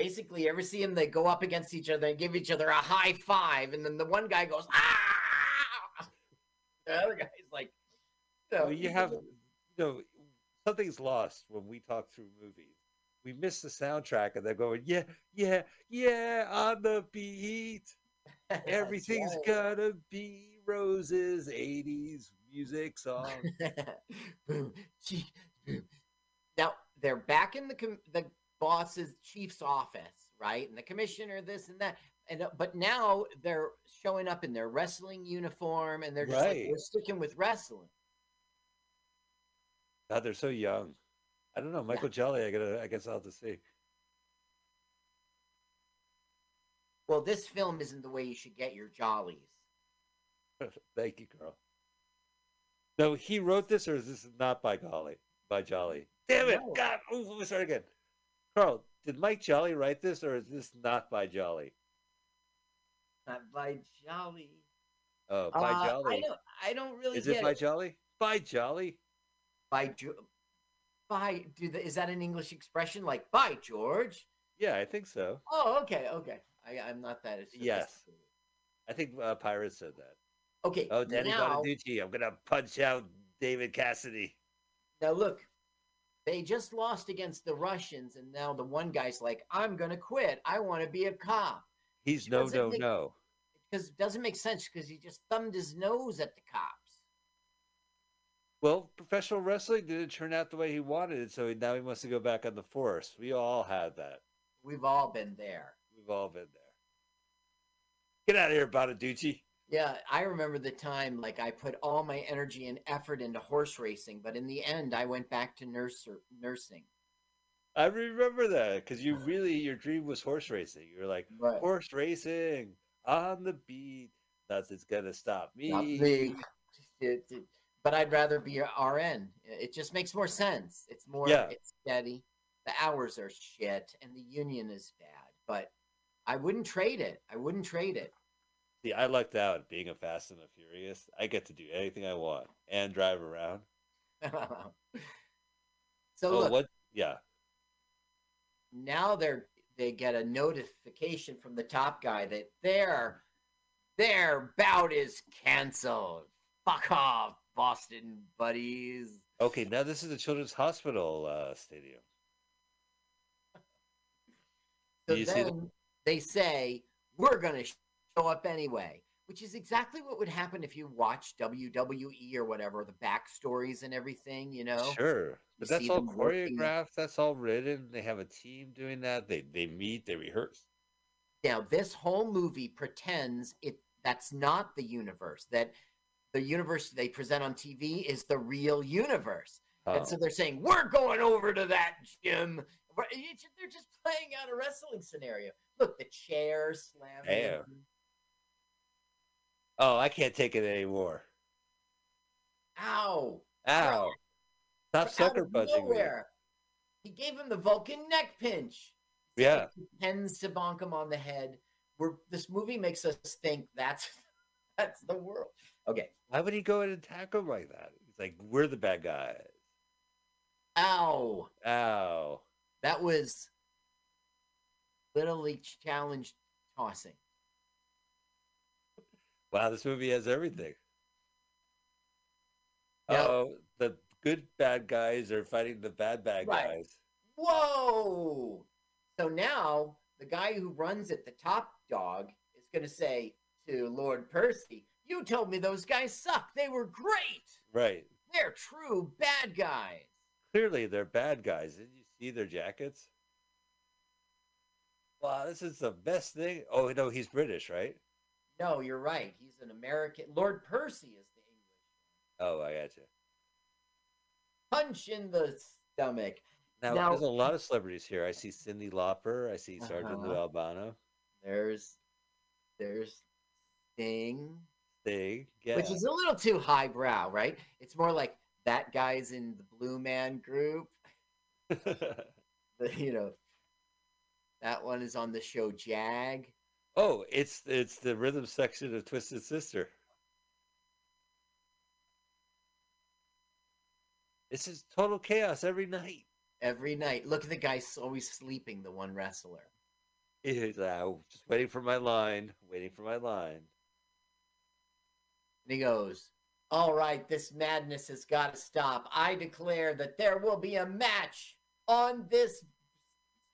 basically, ever see them? They go up against each other and give each other a high five, and then the one guy goes ah. The other guy's like, you, know, Well, you have, you know, something's lost when we talk through movies. We miss the soundtrack, and they're going, yeah, yeah, yeah, on the beat. Everything's right. gonna be roses. '80s music song. boom, chee, boom. Now they're back in the com- the boss's chief's office, right? And the commissioner, this and that. And uh, but now they're showing up in their wrestling uniform, and they're just like, we're sticking with wrestling. God, they're so young. I don't know, Michael Jelly. I gotta, I guess I'll have to see. Well, this film isn't the way you should get your jollies. Thank you, girl. No, he wrote this, or is this not by Golly? By Jolly? Damn it! No. God, ooh, let me start again. Carl, did Mike Jolly write this, or is this not by Jolly? Not by Jolly. Oh, by Uh, I Jolly. don't. I don't really Is get it by Jolly? By Jolly? by Jo- by. Do the, is that an English expression like by George? Yeah, I think so. Oh, okay, okay. I, I'm not that. Yes. I think uh, Pirates said that. Okay. Oh, Danny now, Bonaducci, I'm gonna punch out David Cassidy. now look, they just lost against the Russians, and now the one guy's like, "I'm gonna quit. I want to be a cop." He's no, no, make- no. Because it doesn't make sense because he just thumbed his nose at the cops. Well, professional wrestling didn't turn out the way he wanted it, so he- now he wants to go back on the force. We all had that. We've all been there. We've all been there. Get out of here, Bonaducci. Yeah, I remember the time like I put all my energy and effort into horse racing, but in the end, I went back to nurse nursing. I remember that because you really your dream was horse racing. You were like Right. horse racing on the beat. Nothing's gonna stop me. Not me. It- it- But I'd rather be a RN. It just makes more sense. It's more, Yeah. it's steady. The hours are shit, and the union is bad. But I wouldn't trade it. I wouldn't trade it. See, I lucked out being a Fast and the Furious. I get to do anything I want and drive around. so oh, look, what? Yeah. now they're they get a notification from the top guy that their their bout is canceled. Fuck off, Boston buddies. Okay, now this is the Children's Hospital uh, stadium. So see the- then they say we're going to show up anyway, which is exactly what would happen if you watch WWE or whatever, the backstories and everything. You know, Sure, but see that's all them working- choreographed. That's all written. They have a team doing that. They they meet. They rehearse. now this whole movie pretends it that's not the universe that the universe they present on tv is the real universe Oh, and so oh. they're saying we're going over to that gym they're just playing out a wrestling scenario look the chair slamming. Oh, I can't take it anymore. ow Ow! Stop sucker punching me. he gave him the vulcan neck pinch Yeah. he pretends to bonk him on the head we're, this movie makes us think that's that's the world okay Why would he go and attack him like that? He's like, we're the bad guys. ow Ow! That was literally Challenge tossing. Wow, this movie has everything. Yep. Oh, the good bad guys are fighting the bad bad Right. guys. Whoa! So now the guy who runs it, the top dog, is going to say to Lord Percy, You told me those guys suck. They were great. Right. They're true bad guys. Clearly, they're bad guys. Did you see their jackets? Wow, this is the best thing. Oh no, he's British, right? No, you're right. He's an American. Lord Percy is the English. Oh, I got you. Punch in the stomach. Now, Now- there's a lot of celebrities here. I see Cyndi Lauper. I see Sergeant Lou Uh-huh. Albano. There's, there's Sting. Sting. Yeah. which is a little too highbrow, right? It's more like that guy's in the Blue Man Group. You know, that one is on the show Jag. Oh, it's it's the rhythm section of Twisted Sister. This is total chaos every night. Every night, look at the guy always sleeping. The one wrestler. He's "I'm uh, just waiting for my line, waiting for my line. And he goes, All right, this madness has got to stop. I declare that there will be a match on this,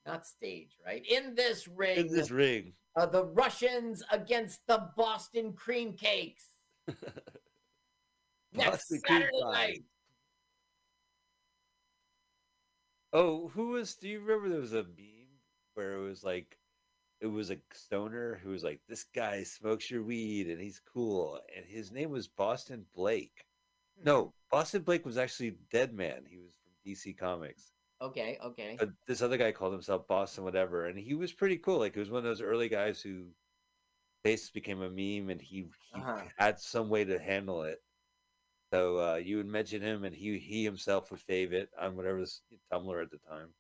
not stage, right? In this ring. In this ring. uh, the Russians against the Boston Cream Cakes. Next Boston Saturday pie. night. Oh, who was? Do you remember there was a meme where it was like, it was a stoner who was like, "This guy smokes your weed and he's cool," and his name was Boston Blake. No, Boston Blake was actually Dead Man. He was from DC Comics. Okay, okay. But this other guy called himself Boston whatever, and he was pretty cool. Like he was one of those early guys who face became a meme, and he, he Uh-huh. had some way to handle it. So uh, you would mention him, and he he himself would fave it on whatever Tumblr at the time.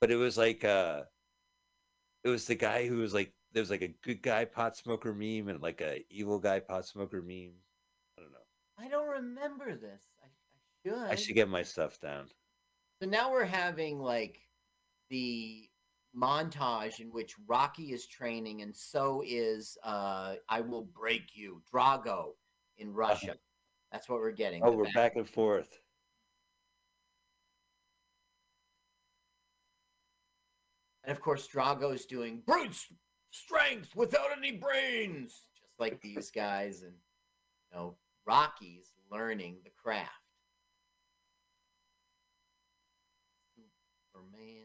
But it was like uh, it was the guy who was like there was like a good guy pot smoker meme and like a evil guy pot smoker meme. I don't know. I don't remember this. I, I should. I should get my stuff down. So now we're having like the montage in which Rocky is training, and so is uh, I Will Break You, Drago in Russia. That's what we're getting. Oh, we're back- back and forth. And of course, Drago's doing brute strength without any brains, just like these guys. And, you know, Rocky's learning the craft. Superman.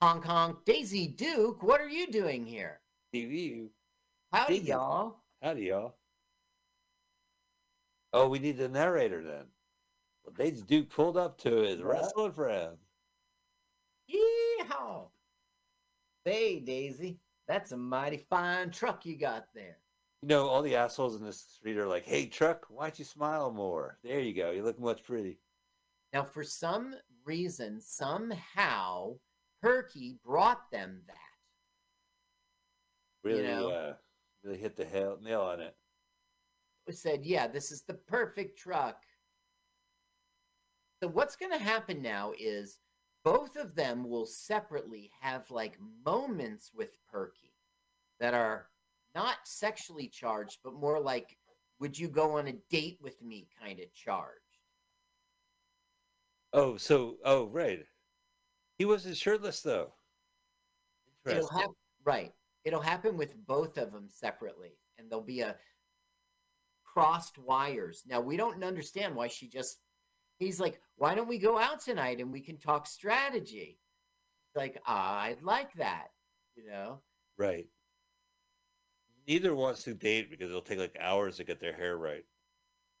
Hong Kong. Daisy Duke, what are you doing here? TV. Howdy, Daisy. y'all. Howdy, y'all. Oh, we need the narrator then. Well, Daisy Duke pulled up to his What? wrestling friend. Yeehaw. Hey, Daisy. That's a mighty fine truck you got there. You know, all the assholes in this street are like, "Hey, truck, why don't you smile more?" There you go. You look much pretty. Now, for some reason, somehow, Perky brought them that. Really, know? uh, really hit the nail on it. Said, "Yeah, this is the perfect truck." So what's going to happen now is both of them will separately have like moments with Perky that are not sexually charged, but more like, "Would you go on a date with me?" kind of charged. Oh, so oh, right. He wasn't shirtless though. It'll Interesting. happen, right. It'll happen with both of them separately, and there'll be a crossed wires. Now we don't understand why she just. He's like, why don't we go out tonight and we can talk strategy? Like, I'd like that, you know. Right. Neither wants to date because it'll take like hours to get their hair right.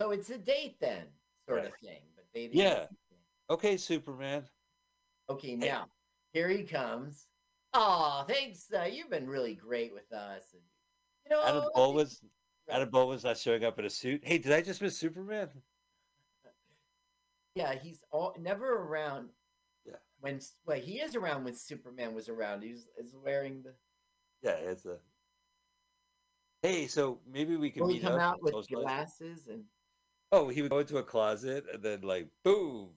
so it's a date then, sort of thing. But they Yeah. Okay, Superman. Okay, now here he comes. Oh, thanks. Uh, you've been really great with us, and you know, Adam I Baldwin's think- Right. Adam Baldwin's not showing up in a suit. Hey, did I just miss Superman? Yeah, he's all never around. Yeah. When well, he is around when Superman was around. He's is wearing the. Yeah, it's a. Hey, so maybe we can Will meet come up out with glasses and? Oh, he would go into a closet and then like boom.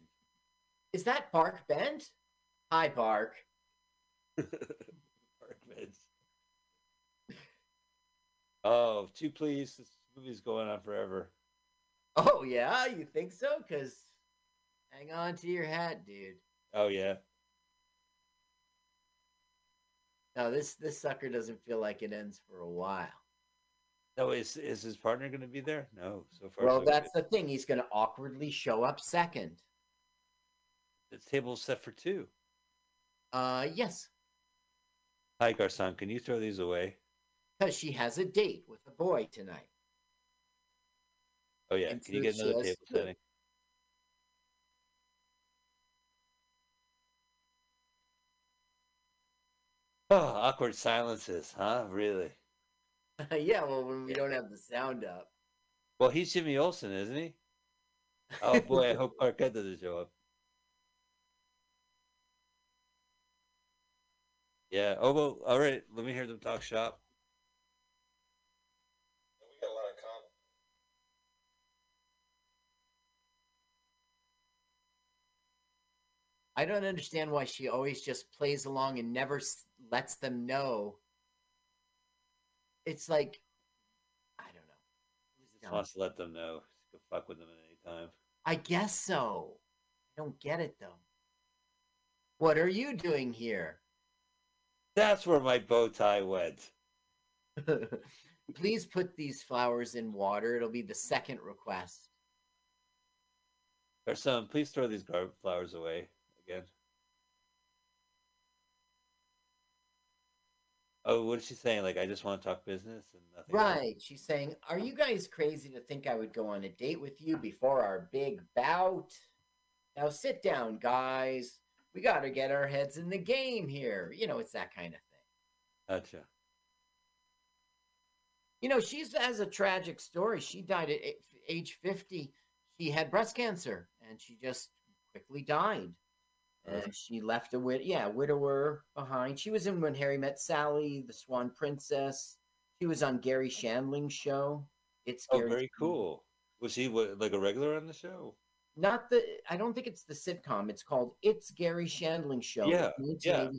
Is that Bark Bent? Hi, Bark. Mark Vince. Oh, two please. This movie's going on forever. Oh yeah, you think so? Cause hang on to your hat, dude. Oh yeah. No, this this sucker doesn't feel like it ends for a while. No, is is his partner going to be there? No. So far, Well, so that's good. the thing. He's going to awkwardly show up second. the table's set for two. Uh, yes, Hi, Garcon. Can you throw these away? because she has a date with a boy tonight. Oh yeah. And Can you get another table two. setting? Oh, awkward silences, huh? Really? yeah, well, when we don't have the sound up. Well, he's Jimmy Olsen, isn't he? Oh boy, I hope Arquette doesn't show up. Yeah. Oh well. All right. Let me hear them talk shop. We got a lot in common. I don't understand why she always just plays along and never lets them know. It's like, I don't know. Just wants to let them know. Just go fuck with them at any time. I guess so. I don't get it though. What are you doing here? That's where my bow tie went. Please put these flowers in water. It'll be the second request. Or some, please throw these flowers away again. Oh, what is she saying? Like, I just want to talk business and nothing. else? Right. She's saying, Are you guys crazy to think I would go on a date with you before our big bout? Now sit down, guys. We got to get our heads in the game here. You know, it's that kind of thing. Gotcha. You know, she's has a tragic story. She died at age 50. She had breast cancer and she just quickly died. And she left a wid- yeah, widower behind. She was in When Harry Met Sally, The Swan Princess. She was on Garry Shandling's show. It's Oh, very cool. Was he what, like a regular on the show? Not the I don't think it's the sitcom. It's called It's Garry Shandling Show. Yeah, yeah.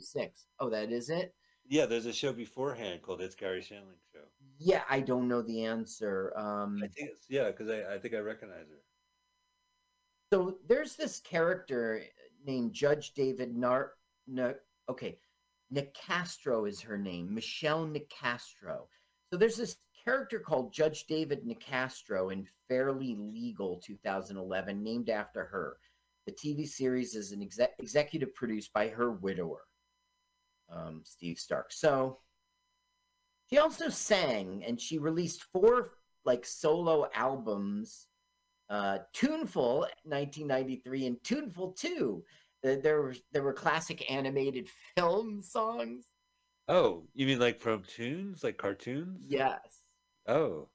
Oh, that is it? Yeah, there's a show beforehand called It's Garry Shandling Show. Yeah, I don't know the answer. Um I think it's yeah, because I, I think I recognize her. So there's this character named Judge David Nar. No, okay, Nicastro is her name. Michelle Nicastro. So there's this character called Judge David Nicastro in Fairly Legal 2011, named after her. The TV series is an exec- executive produced by her widower, um, Steve Stark. So she also sang, and she released four like solo albums uh, Toonful 1993 and Toonful 2. Uh, there were there were classic animated film songs. Oh, you mean like from tunes, like cartoons? Yes. Oh,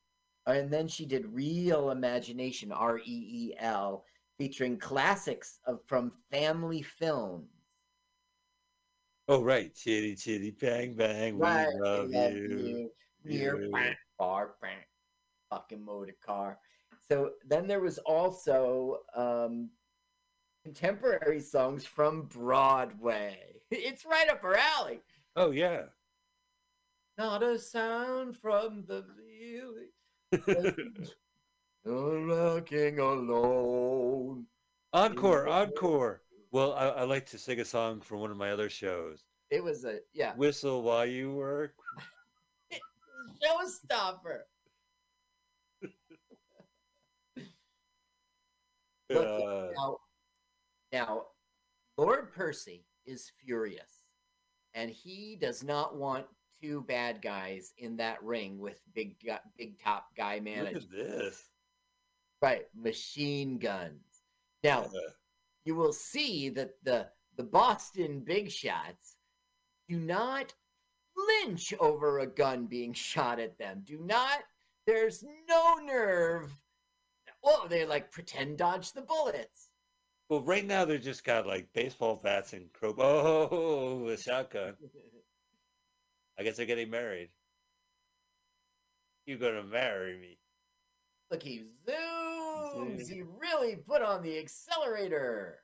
And then she did Reel Imagination R E E L featuring classics of from family films. oh, right. Chitty chitty bang bang. We Right, love, love you. Near you. bang, bar bang, fucking motor car. So then there was also um, contemporary songs from Broadway. It's right up her alley. Oh yeah. Not a sound from the village. Looking alone. encore, encore. Well, I, I like to sing a song from one of my other shows. It was a yeah Whistle while you work. showstopper. Look, Now, now, Lord Percy is furious, and he does not want two bad guys in that ring with big, big top guy look management. at this. Right, machine guns. Now, Uh, you will see that the the Boston Big Shots do not flinch over a gun being shot at them. Do not. There's no nerve. Oh, they like pretend dodge the bullets. well, right now they're just got like baseball bats and crow. Oh, a shotgun. I guess they're getting married. You're gonna marry me. Look, he zooms. He really put on the accelerator.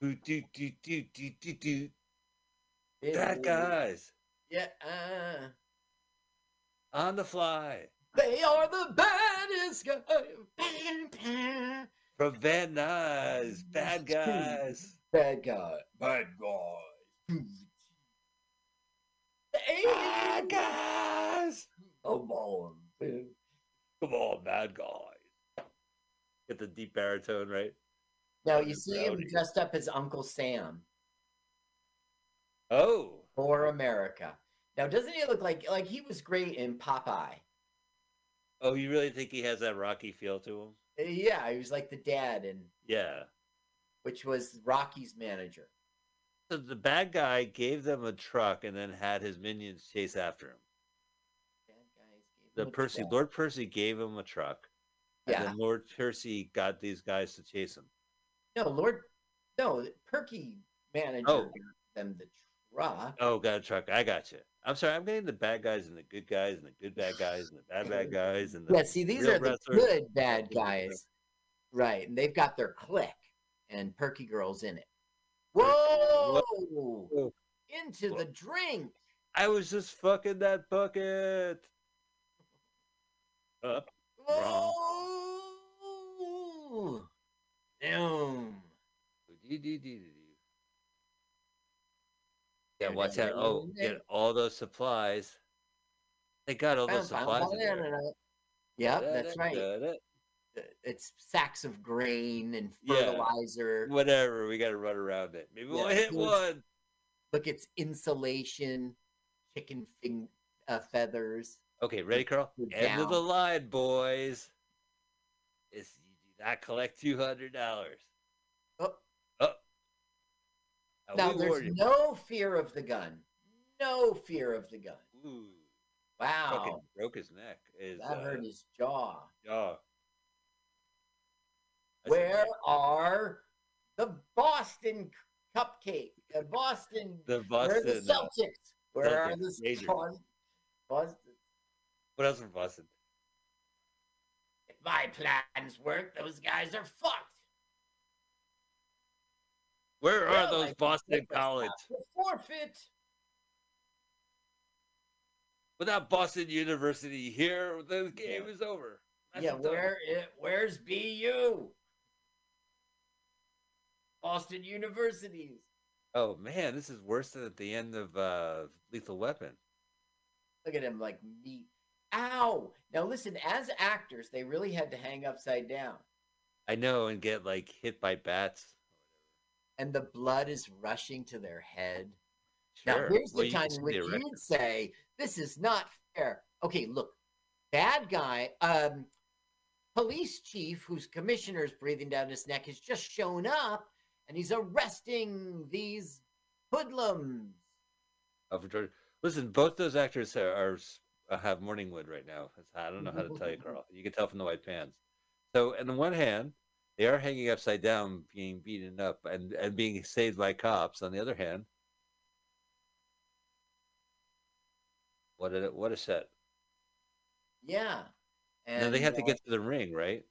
Do do do do do do do. Is- guys Yeah. Uh, on the fly they are the baddest guys. Van Bad guys. Bad guy. Bad guys. Bad guys. Come on. Come on, bad guys. Get the deep baritone right. Now you see him dressed up as Uncle Sam Oh, for America. Now, doesn't he look like like he was great in Popeye? Oh, you really think he has that Rocky feel to him? Uh, Yeah, he was like the dad, and Yeah. which was Rocky's manager. So the bad guy gave them a truck and then had his minions chase after him. Bad guys gave The Percy. Lord Percy gave him a truck. And Yeah. then Lord Percy got these guys to chase him. No, Lord. No, Perky manager Oh. them the truck. Oh, got a truck. I got you. I'm sorry. I'm getting the bad guys and the good guys and the good bad guys and the bad bad guys and the Yeah, see, these are the good bad guys, right? And they've got their clique, and Perky Girl's in it. Whoa! Whoa. Into the drink. I was just fucking that bucket. Uh, Wrong. Whoa! Boom. Yeah, watch out. Oh, get all those supplies. They got all those supplies. in there. Yep, that's right. It's sacks of grain and Yeah. fertilizer. Whatever, we got to run around it. Maybe we'll hit one. Look, it's insulation, chicken fin- uh, feathers. Okay, ready, Carl? We're End of the line, boys. It's you do not collect two hundred dollars. Oh, Now, we there's no fear of the gun. No fear of the gun. Ooh, Wow, fucking broke his neck. That uh, hurt his jaw. jaw. That's Where are the Boston cupcake? The Boston. the where are the Boston? Celtics? Where are the. Boston? Boston? what else from Boston? If my plans work, those guys are fucked. Where are Well, those Boston College? Forfeit. Without Boston University here, the game is over. That's yeah, where it, where's BU? Boston Universities. Oh man, this is worse than at the end of uh, Lethal Weapon. Look at him like meat. Ow! Now listen, as actors, they really had to hang upside down, I know, and get like hit by bats. And the blood is rushing to their head. Sure. Now here's Well, the time in which you'd say this is not fair. Okay, look, bad guy, um, police chief whose commissioner's breathing down his neck has just shown up, and he's arresting these hoodlums. Listen, both those actors are, are uh, have Morningwood right now. I don't know how to tell you, Carl. You can tell from the white pants. So, on the one hand, they are hanging upside down, being beaten up, and and being saved by cops. On the other hand, what a what a set. Yeah, and now they have to uh, get to the ring, right?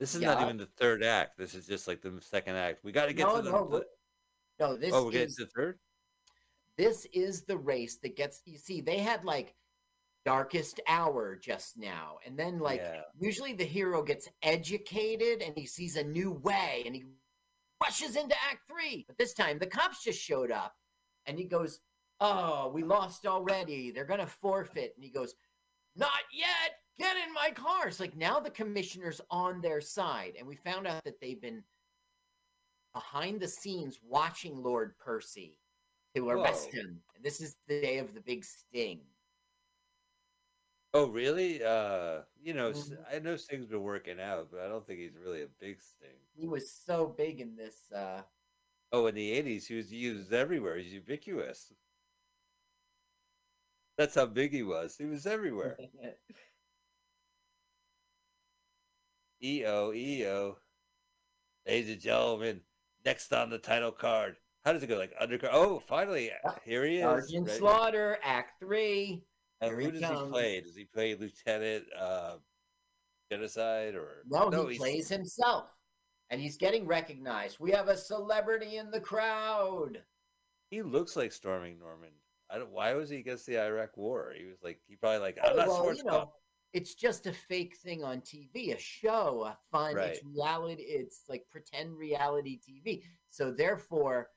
This is not even the third act. This is just like the second act. We got to get no, to the. no, the- no. This oh, we're getting to the third. this is the race that gets you see they had like darkest hour just now and then like Yeah. usually the hero gets educated and he sees a new way and he rushes into act three but this time the cops just showed up and he goes oh we lost already they're gonna forfeit and he goes not yet get in my car it's like now the commissioner's on their side and we found out that they've been behind the scenes watching lord percy to arrest Whoa. him. And this is the day of the big sting. Oh, really? Uh, you know, s Mhm. I know Sting's been working out, but I don't think he's really a big Sting. He was so big in this. Uh, Oh, in the '80s, he was used everywhere. He's ubiquitous. That's how big he was. He was everywhere. EO, EO. Ladies and gentlemen, next on the title card. How does it go? Like undercard? Oh, finally, here he is. Sergeant Right- Slaughter, Act Three. And who does he play? Does he play Lieutenant uh, Genocide or No, he plays himself, and he's getting recognized. We have a celebrity in the crowd. He looks like storming Norman. I don't. Why was he against the Iraq War? He was like he probably like I'm Oh, not well, you know, it's just a fake thing on TV, a show, a fun. It's Right. reality. It's like pretend reality TV. So therefore,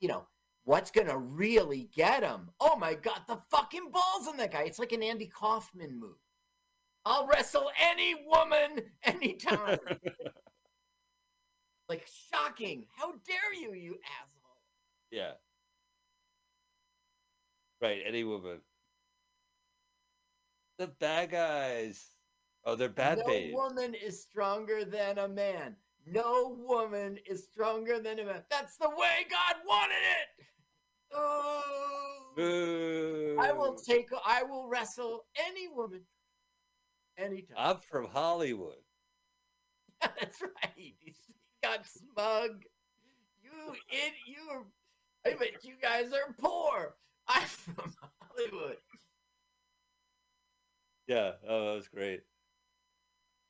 you know, what's gonna really get him? Oh my God, the fucking balls on that guy! It's like an Andy Kaufman move. I'll wrestle any woman anytime. like shocking! How dare you, you asshole! yeah. Right. Any woman. The bad guys. Oh, they're bad no babe. woman is stronger than a man. No woman is stronger than a man. That's the way God wanted it. Oh, Boo. I will take. I will wrestle any woman, anytime. I'm from Hollywood. That's right. You got smug. You it. You. I bet you guys are poor. I'm from Hollywood. Yeah. Oh, that was great.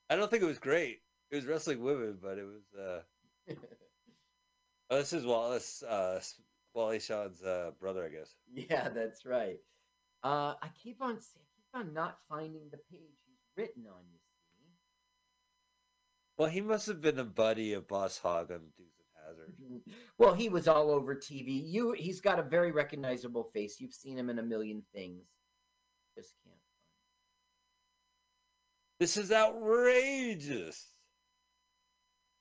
I don't think it was great. It was wrestling women, but it was. uh Oh, this is Wallace, uh, Wally Shaw's uh, brother, I guess. Yeah, that's right. Uh, I keep on I keep on not finding the page he's written on. You see. Well, he must have been a buddy of Boss Hog on Dukes of Hazzard. Well, he was all over TV. You, he's got a very recognizable face. You've seen him in a million things. Just can't find. This is outrageous.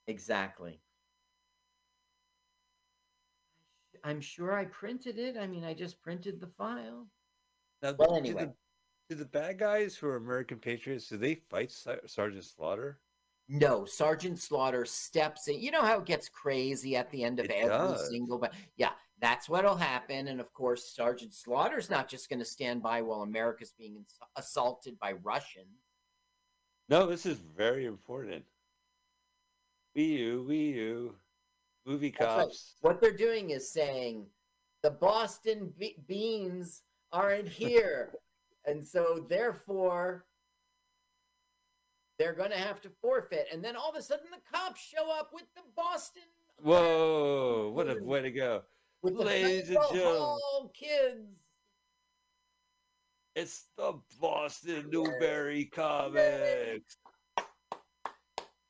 Exactly. I'm sure I printed it. I mean, I just printed the file. Now, Well, do anyway. the, do the bad guys who are American Patriots, do they fight Ser- Sergeant Slaughter? No, Sergeant Slaughter steps in. You know how it gets crazy at the end of It every does. single but yeah, that's what'll happen. And of course, Sergeant Slaughter's not just going to stand by while America's being ins- assaulted by Russians. No, this is very important. Wii U, Wii U, movie That's right. cops. What they're doing is saying the Boston Be- Beans aren't here, and so therefore they're going to have to forfeit. And then all of a sudden, the cops show up with the Boston Whoa, what a way to go. with Ladies and gentlemen. Kids. It's the Boston Newbury Comics.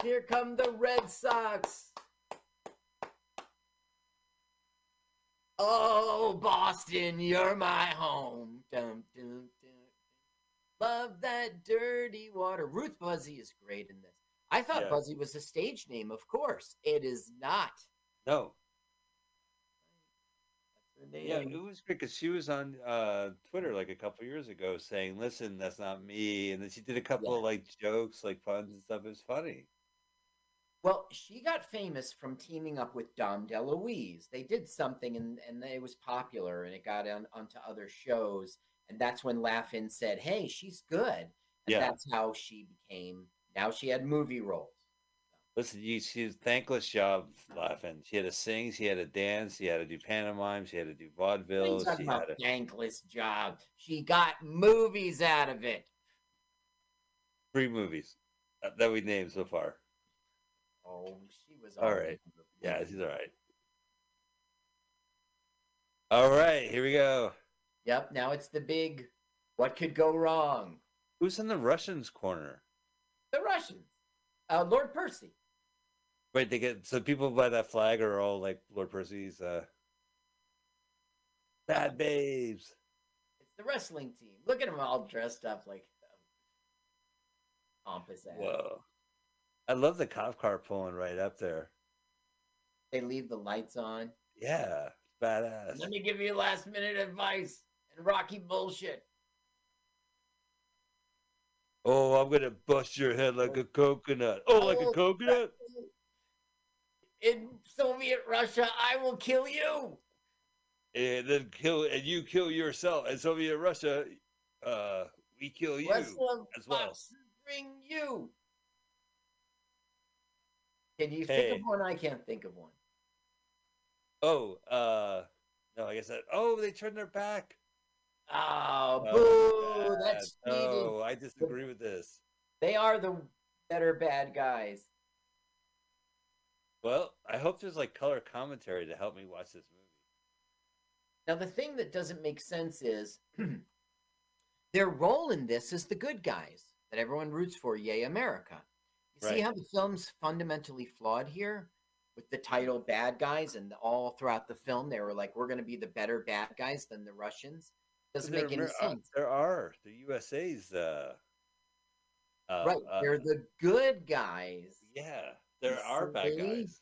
Here come the Red Sox. Oh, Boston, you're my home. Dum, dum, dum. Love that dirty water. Ruth Buzzi is great in this. I thought Yeah. Buzzi was a stage name, of course. It is not. No, That's yeah, it was great because she was on uh, Twitter like a couple years ago saying, "Listen, that's not me," and then she did a couple Yeah. of like jokes, like puns and stuff. It was funny. Well, she got famous from teaming up with Dom DeLuise. They did something and, and it was popular and it got on, onto other shows. And that's when Laugh-In said, hey, she's good. And Yeah. that's how she became, now she had movie roles. Listen, you, she was thankless job laughing. She had to sing, she had to dance, she had to do pantomime, she had to do vaudeville. She had about to, thankless job? She got movies out of it. three movies uh, that we named so far. Was All right. Yeah, he's all right. All right, here we go. Yep, now it's the big, what could go wrong? Who's in the Russians' corner? The Russians. Uh, Lord Percy. Right, they get so people by that flag are all like Lord Percy's uh bad babes. It's the wrestling team. Look at them all dressed up like um, pompous ass. Whoa. I love the cop car pulling right up there. They leave the lights on. Yeah, badass. Let me give you last minute advice and Rocky bullshit. Oh, I'm gonna bust your head like a coconut. Oh, like a Oh, coconut? In Soviet Russia, I will kill you. And then kill and you kill yourself. And Soviet Russia, uh, we kill you as well. Fox bring you. Can you Hey. think of one? I can't think of one. Oh, uh no, I guess that oh they turned their back. Oh, Oh, boo! bad. That's cheating. No, I disagree with this. They are the better bad guys. Well, I hope there's like color commentary to help me watch this movie. Now, the thing that doesn't make sense is their role in this is the good guys that everyone roots for. Yay, America! You see how the film's fundamentally flawed here with the title "Bad Guys" and all throughout the film they were like, "We're going to be the better bad guys than the Russians." Doesn't There, make any there are- sense, there are the USA's uh, uh right? uh, They're the good guys. yeah, there are bad guys.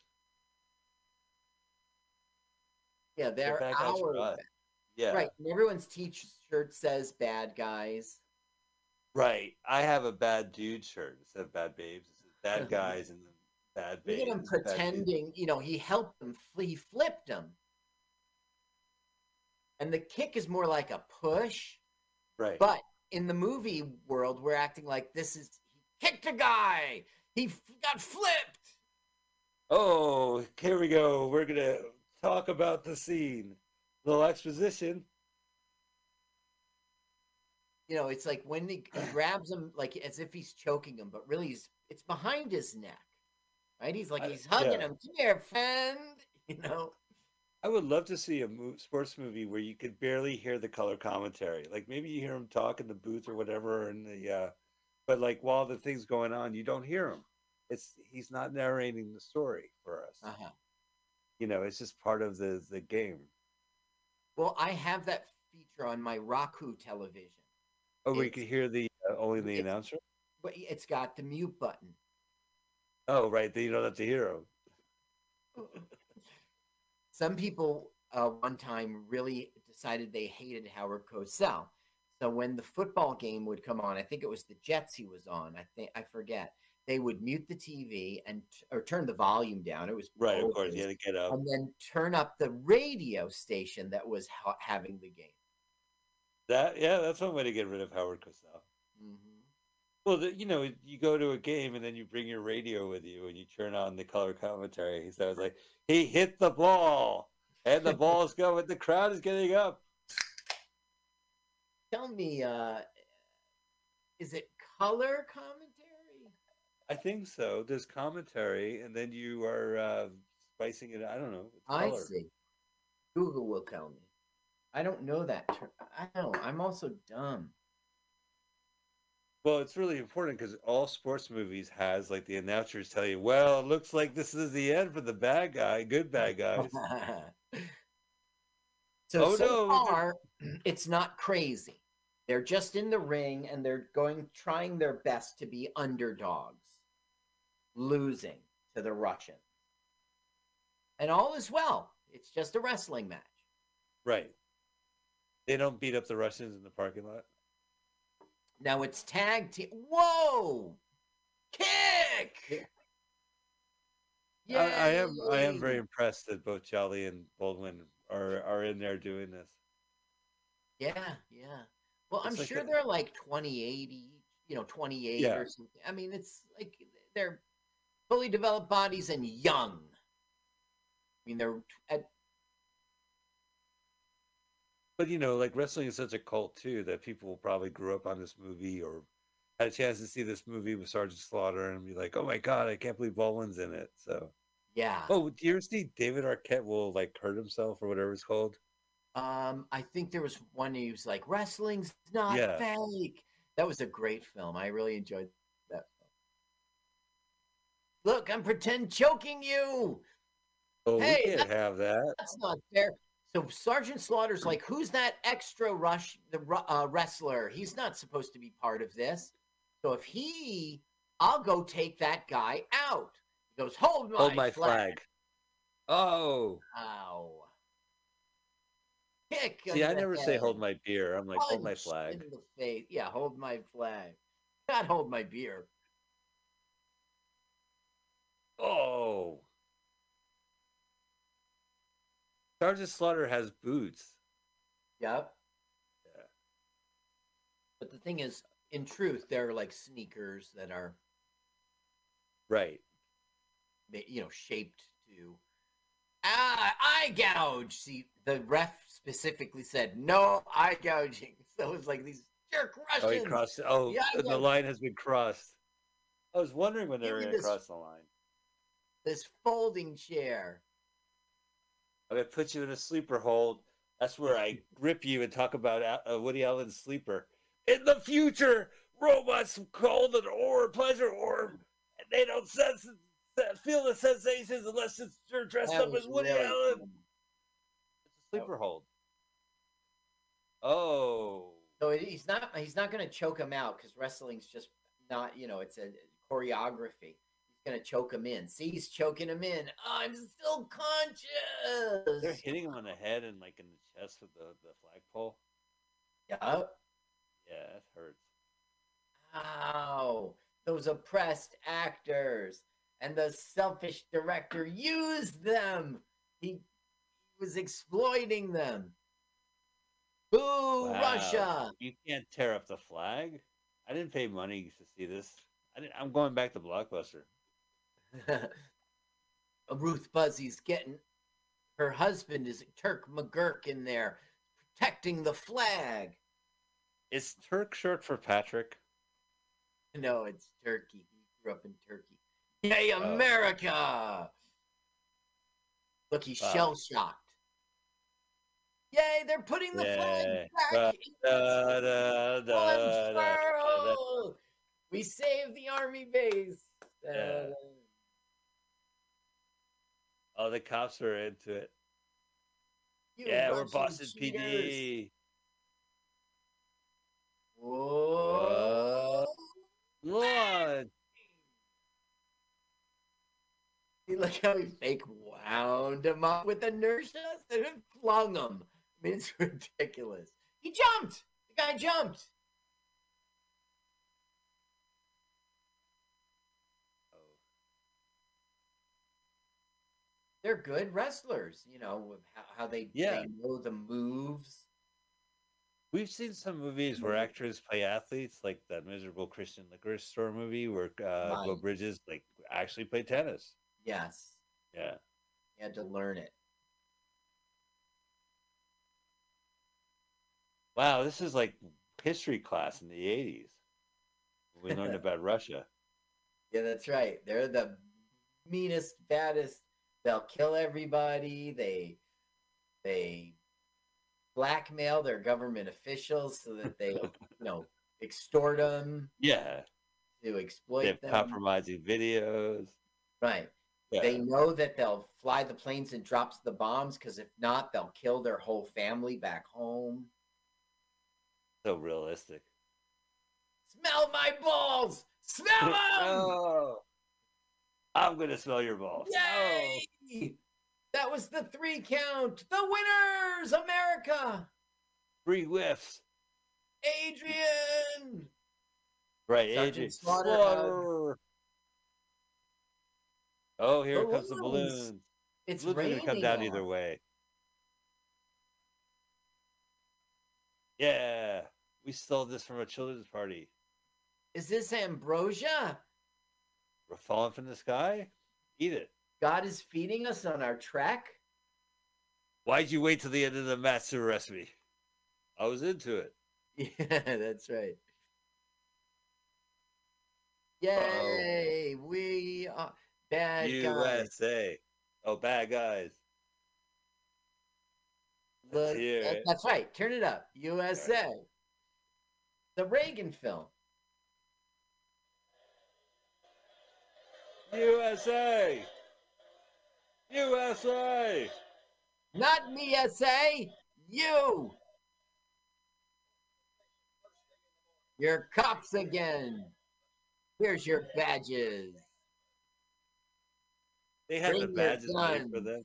Yeah, They're they're, bad guys our Yeah. right. And everyone's T-shirt says "Bad Guys." Right. I have a bad dude shirt. instead of bad babes. Bad guys and bad Look babes. at him and bad dudes. pretending, you know, he helped him, he flipped him. And the kick is more like a push. Right. But in the movie world, we're acting like this is, he kicked a guy, he f- got flipped. oh, here we go. We're gonna talk about the scene. little exposition. You know, it's like when he, he grabs him, like as if he's choking him, but really he's, it's behind his neck, right? He's like, he's hugging yeah. him. Come here, friend. you know? I would love to see a sports movie where you could barely hear the color commentary. Like maybe you hear him talk in the booth or whatever, and the uh, but like while the thing's going on, you don't hear him. It's he's not narrating the story for us. Uh-huh. You know, it's just part of the the game. Well, I have that feature on my Roku television. Oh, It's- can hear the uh, only the announcer. But it's got the mute button. Oh, right. Then you don't have to hear him. Some people uh, one time really decided they hated Howard Cosell. So when the football game would come on, I think it was the Jets he was on. I think I forget. They would mute the TV and or turn the volume down. It was Right, of course. You had to get up. and then turn up the radio station that was ha- having the game. That yeah, that's one way to get rid of Howard Cosell. hmm Well, the, you know, you go to a game and then you bring your radio with you and you turn on the color commentary. So it's like he hit the ball and the ball's going. The crowd is getting up. Tell me, uh, is it color commentary? I think so. There's commentary, and then you are uh, spicing it. I don't know. I see. Google will tell me. I don't know that. Ter- I know. I'm also dumb. Well, it's really important because all sports movies has like the announcers tell you, "Well, it looks like this is the end for the bad guy, good bad guys." so Oh, so no, far, it's not crazy. They're just in the ring and they're going trying their best to be underdogs, losing to the Russians. And all is well. It's just a wrestling match. right. They don't beat up the Russians in the parking lot. Now it's tag team. Whoa! Kick! I, I am. I am very impressed that both Jolly and Baldwin are are in there doing this. Yeah, yeah. Well, I'm like sure a- they're like 2080, you know, 28 Yeah. or something. I mean, it's like they're fully developed bodies and young. I mean, they're at, But you know, like wrestling is such a cult too that people probably grew up on this movie or had a chance to see this movie with Sergeant Slaughter and be like, "Oh my god, I can't believe Baldwin's in it." So, yeah. oh, do you ever see David Arquette will like hurt himself or whatever it's called? Um, I think there was one he was like, "Wrestling's not Yeah. fake." That was a great film. I really enjoyed that film. Look, I'm pretend choking you. Oh, Hey, we can't have that. That's not fair. So Sergeant Slaughter's like, who's that extra rush the uh, wrestler? He's not supposed to be part of this. So if he, I'll go take that guy out. He goes, hold my, Hold my flag. flag. Oh, Ow. Kick. see, I never say hold my beer. I'm like, hold my flag. In the face. Yeah, hold my flag. Not hold my beer. Oh. Sergeant Slaughter has boots. Yep. Yeah. But the thing is, in truth, they're like sneakers that are, Right. you know, shaped to ah, eye gouge. See, the ref specifically said no eye gouging. So it's like these jerk Russians. Oh, he crossed. Oh, Yeah, and the line has been crossed. I was wondering when they were going to cross the line. this folding chair. I'm going to put you in a sleeper hold. That's where I grip you and talk about uh, Woody Allen's sleeper. In the future, robots call an orb, pleasure orb, and they don't sense, feel the sensations unless it's they're dressed That up as Woody really Allen. cool. It's a sleeper hold. Oh. So it, he's not he's not going to choke him out because wrestling's just not you know it's a choreography. Going to choke him in. See, he's choking him in. I'm still conscious. They're hitting him on the head and like in the chest with the, the flagpole. Yep. Yeah, that hurts. Ow. Those oppressed actors and the selfish director used them. He, he was exploiting them. Boo, Wow. Russia. You can't tear up the flag. I didn't pay money to see this. I didn't, I'm going back to Blockbuster. Ruth Buzzi's getting her husband is Turk McGurk in there protecting the flag. Is Turk short for Patrick? No, it's Turkey. He grew up in Turkey. Yay, Oh. America! Look, he's Wow. shell shocked. Yay, they're putting the Yeah. flag back Da, in Da, da! We saved the army base. Yeah. Oh, the cops are into it. You yeah, we're Boston. PD. Whoa. Lord. See, Look how he fake wound him up with inertia and then flung him. I mean, it's ridiculous. He jumped. The guy jumped. They're good wrestlers, you know, how, how they, Yeah. they know the moves. We've seen some movies where actors play athletes, like that miserable Christian liquor store movie where uh, Beau Bridges like actually played tennis. Yes. Yeah. You had to learn it. Wow, this is like history class in the '80s. We learned about Russia. Yeah, that's right. They're the meanest, baddest. They'll kill everybody. They they blackmail their government officials so that they, you know, extort them Yeah, to they exploit have them. compromising videos. Right. Yeah. They know that they'll fly the planes and drops the bombs because if not, they'll kill their whole family back home. so realistic. Smell my balls! Smell them! oh, I'm gonna smell your balls. Oh. Yay! That was the three count. The winners, America. Three whiffs. Adrian. Right, Sergeant Adrian. Slaughter, uh, Slaughter. Oh, here comes the Balloons. balloons. It's Balloons are raining. gonna come down either way. Yeah, we stole this from a children's party. Is this ambrosia? We're falling from the sky. Eat it. God is feeding us on our track. Why'd you wait till the end of the match to arrest me? I was into it. Yeah, that's right. Yay! We are bad guys. USA. Oh, bad guys. Look, that- that's right. Turn it up. USA. The Reagan film. USA. USA. Not me, SA. You. You're cops again. Here's your badges. They had the Bring your badges for them.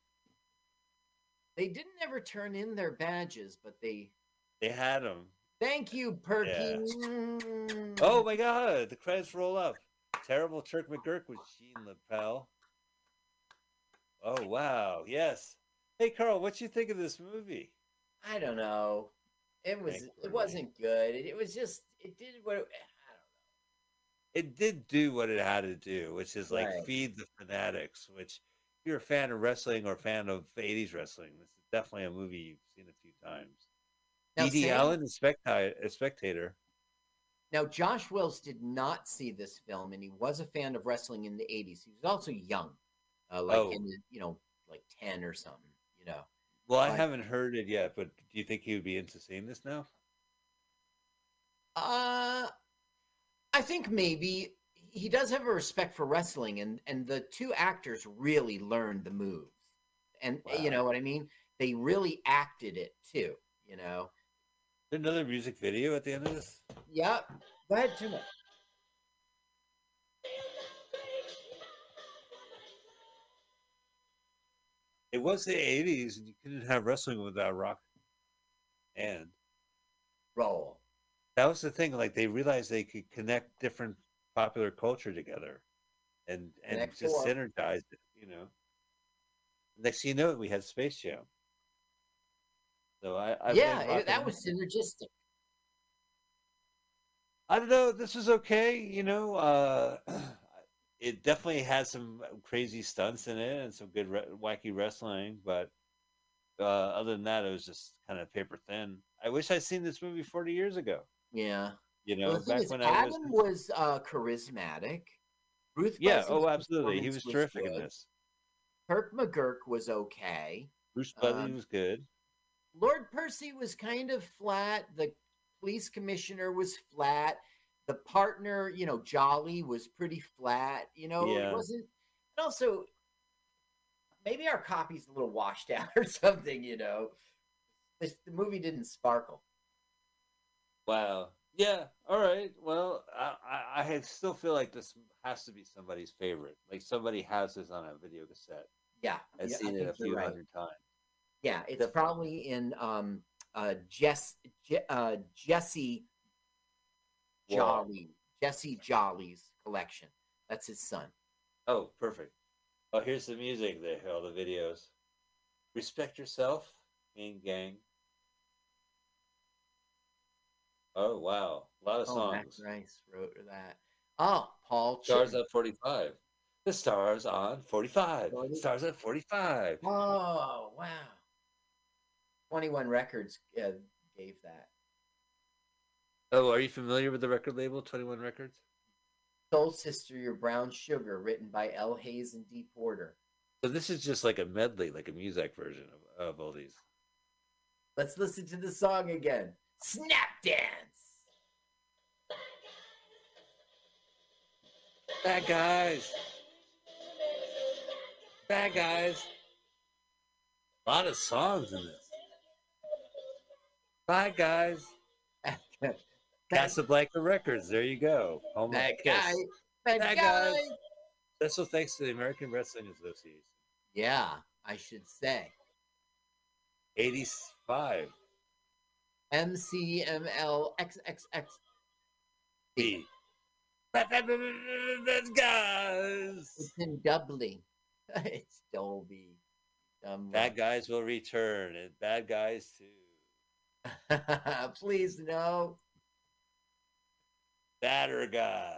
They didn't ever turn in their badges, but they. They had them. Thank you, Perky. Yeah. Oh my God! The credits roll up. Terrible Turk McGurk with Gene LeBell. Oh wow! Yes. Hey Carl, what do you think of this movie? I don't know. It was. It wasn't good. It, it was just. It did what. It, I It did do what it had to do, which is like Right. feed the fanatics. Which, if you're a fan of wrestling or a fan of '80s wrestling, this is definitely a movie you've seen a few times. Now, E.D. Sam- Allen, spectator, a spectator. Now, Josh Wills did not see this film, and he was a fan of wrestling in the '80s. He was also young, uh, like Oh. in the, you know, like ten or something. You know, Well, I haven't heard it yet, but do you think he would be into seeing this now? uh, I think maybe he does have a respect for wrestling, and and the two actors really learned the moves, and you know what I mean. They really acted it too. You know. Another music video at the end of this? Yep. Go ahead, turn it. It was the '80s, and you couldn't have wrestling without rock. And Roll. that was the thing. Like they realized they could connect different popular culture together, and and Connect just synergize it. You know. Next thing you know, we had Space Jam. So I, I yeah, that was synergistic. I don't know. This is okay. You know, uh, it definitely had some crazy stunts in it and some good re- wacky wrestling. But uh, other than that, it was just kind of paper thin. I wish I'd seen this movie 40 years ago. Yeah. You know, well, back when Adam I was. was uh, charismatic. Ruth. Yeah. Buzzi's Oh, absolutely. He performance was terrific in this. Kirk McGurk was okay. Bruce Buddy Um, was good. Lord Percy was kind of flat. The police commissioner was flat. The partner, you know, Jolly was pretty flat. You know, Yeah. it wasn't. And also, maybe our copy's a little washed out or something. You know, this, the movie didn't sparkle. Wow. Yeah. All right. Well, I, I, I still feel like this has to be somebody's favorite. Like somebody has this on a video cassette. Yeah, I've yeah, seen it a few right. hundred times. Yeah, it's Definitely. probably in um uh Jess Je- uh Jesse. Jolly Jesse Jolly's collection. That's his son. Oh, perfect. Oh, here's the music there, all the videos. Respect yourself, main gang. Oh wow, a lot of Oh, Max songs. Rice wrote that. Oh, Paul Stars at 45. The stars on 45. Forty- Stars at 45. Oh wow. Twenty One Records uh, gave that. Oh, are you familiar with the record label 21 Records? Soul Sister, Your Brown Sugar, written by L. Hayes and D. Porter. So this is just like a medley, like a music version of, of all these. Let's listen to the song again. Snap dance. Bad guys. Bad guys. A lot of songs in this. Bad guys. Casablanca Records. There you go. Home of Bad Kiss. guy. Bad, Bad guy. guys. Special thanks to the American Wrestling Association. Yeah, I should say. 85. MCMLXXX. B. Bad guys. It's in Dublin. it's Dolby. Um, Bad guys will return, and bad guys too. Please no. Batter guys.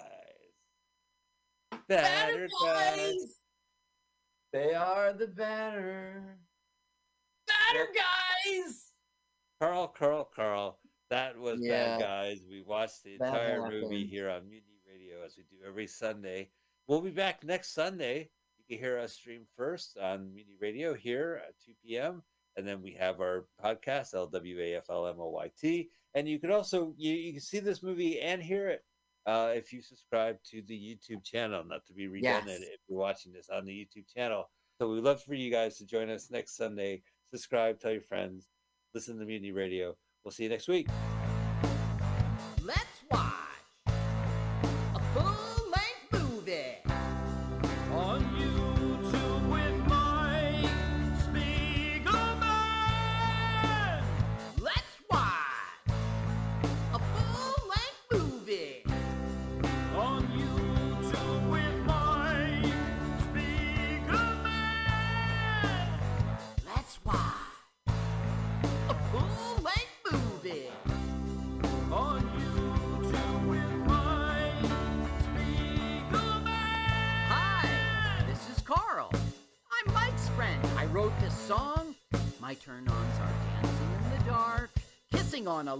Batter Batter guys. guys. They are the batter. Batter guys. Carl, Carl, Carl. That was Yeah. Bad Guys. We watched the That entire movie here on Mutiny Radio as we do every Sunday. We'll be back next Sunday. You can hear us stream first on Mutiny Radio here at 2 p.m. And then we have our podcast, LWAFLMOYT. And you can also you, you can see this movie and hear it uh, if you subscribe to the YouTube channel. Not to be redundant Yes. if you're watching this on the YouTube channel. So we'd love for you guys to join us next Sunday. Subscribe, tell your friends, listen to Mutiny Radio. We'll see you next week. On a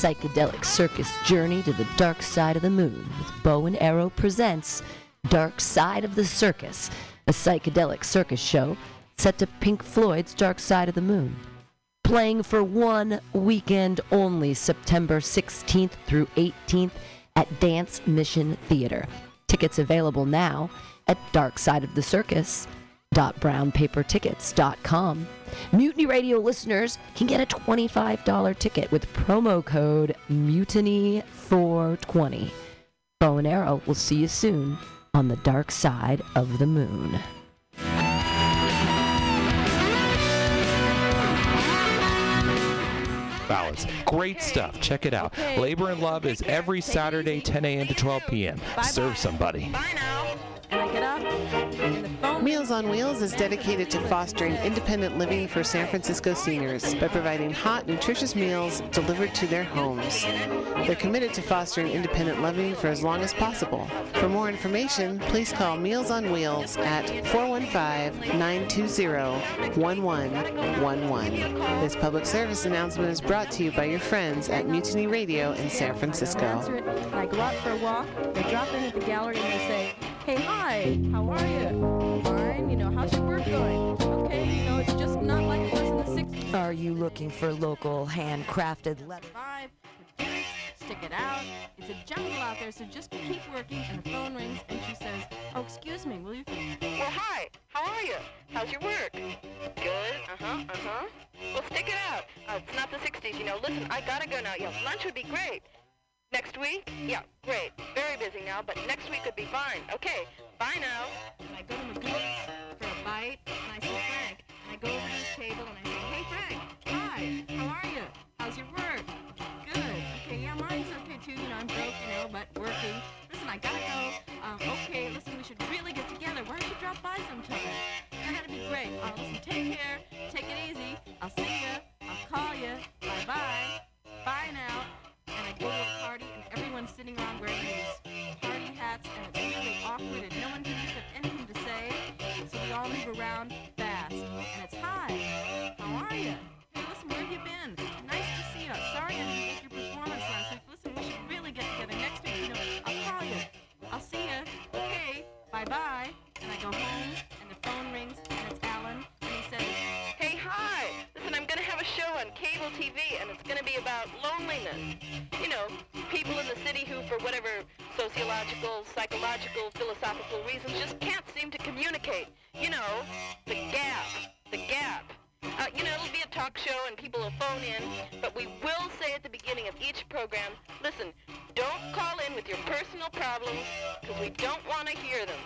psychedelic circus journey to the dark side of the moon with Bow and Arrow presents Dark Side of the Circus, a psychedelic circus show set to Pink Floyd's Dark Side of the Moon. Playing for one weekend only, September 16th through 18th at Dance Mission Theater. Tickets available now at darksideofthecircus.brownpapertickets.com. Mutiny Radio listeners can get a $25 ticket with promo code MUTINY420. Bow and Arrow will see you soon on the dark side of the moon. ballots. Great stuff. Check it out. Okay. Labor and Love is care. every Take Saturday, 10 a.m. to 12 p.m. Bye-bye. Serve somebody. Bye now. And I get up, and the phone Meals on Wheels is dedicated to fostering independent living for San Francisco seniors by providing hot, nutritious meals delivered to their homes. They're committed to fostering independent living for as long as possible. For more information, please call Meals on Wheels at 415-920-1111. This public service announcement is brought to you by your friends at Mutiny Radio in San Francisco. answer it, and I go out for a walk. They drop in at the gallery and they say, "Hey, hi, how are you? Fine. You know, how's your work going? Okay. You know, it's just not like it was in the '60s." Are you looking for local handcrafted leather? Five, stick it out. It's a jungle out there, so just keep working. And the phone rings, and she says, "Oh, excuse me, will you?" Well, hi. How are you? How's your work? Good. Uh-huh, uh-huh. Well, stick it out. Uh, it's not the 60s, you know. Listen, I gotta go now. Yeah, lunch would be great. Next week? Yeah, great. Very busy now, but next week would be fine. Okay, bye now. And I go to for a bite, and Frank. And I go over to table, and I say, "Hey, Frank. Sociological, psychological, philosophical reasons, just can't seem to communicate. You know, the gap. The gap. Uh, you know, it'll be a talk show and people will phone in, but we will say at the beginning of each program, listen, don't call in with your personal problems, because we don't want to hear them.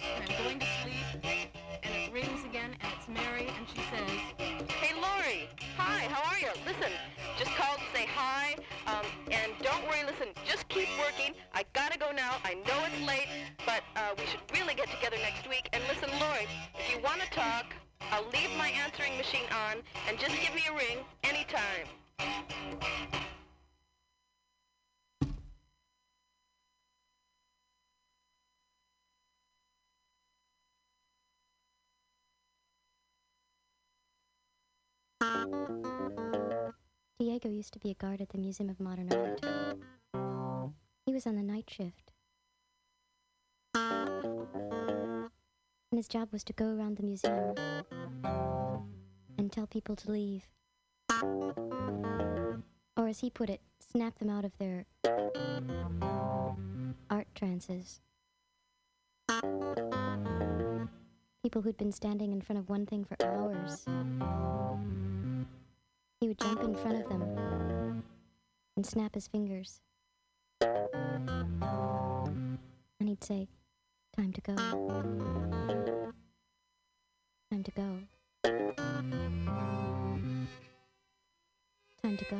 and I'm going to sleep, and it rings again, and it's Mary, and she says, Lori. Hi, how are you? Listen, just called to say hi. Um, and don't worry, listen, just keep working. I gotta go now. I know it's late, but uh, we should really get together next week. And listen, Lori, if you want to talk, I'll leave my answering machine on and just give me a ring anytime. Diego used to be a guard at the Museum of Modern Art. He was on the night shift. And his job was to go around the museum and tell people to leave. Or, as he put it, snap them out of their art trances. People who'd been standing in front of one thing for hours. He would jump in front of them and snap his fingers. And he'd say, Time to go. Time to go. Time to go.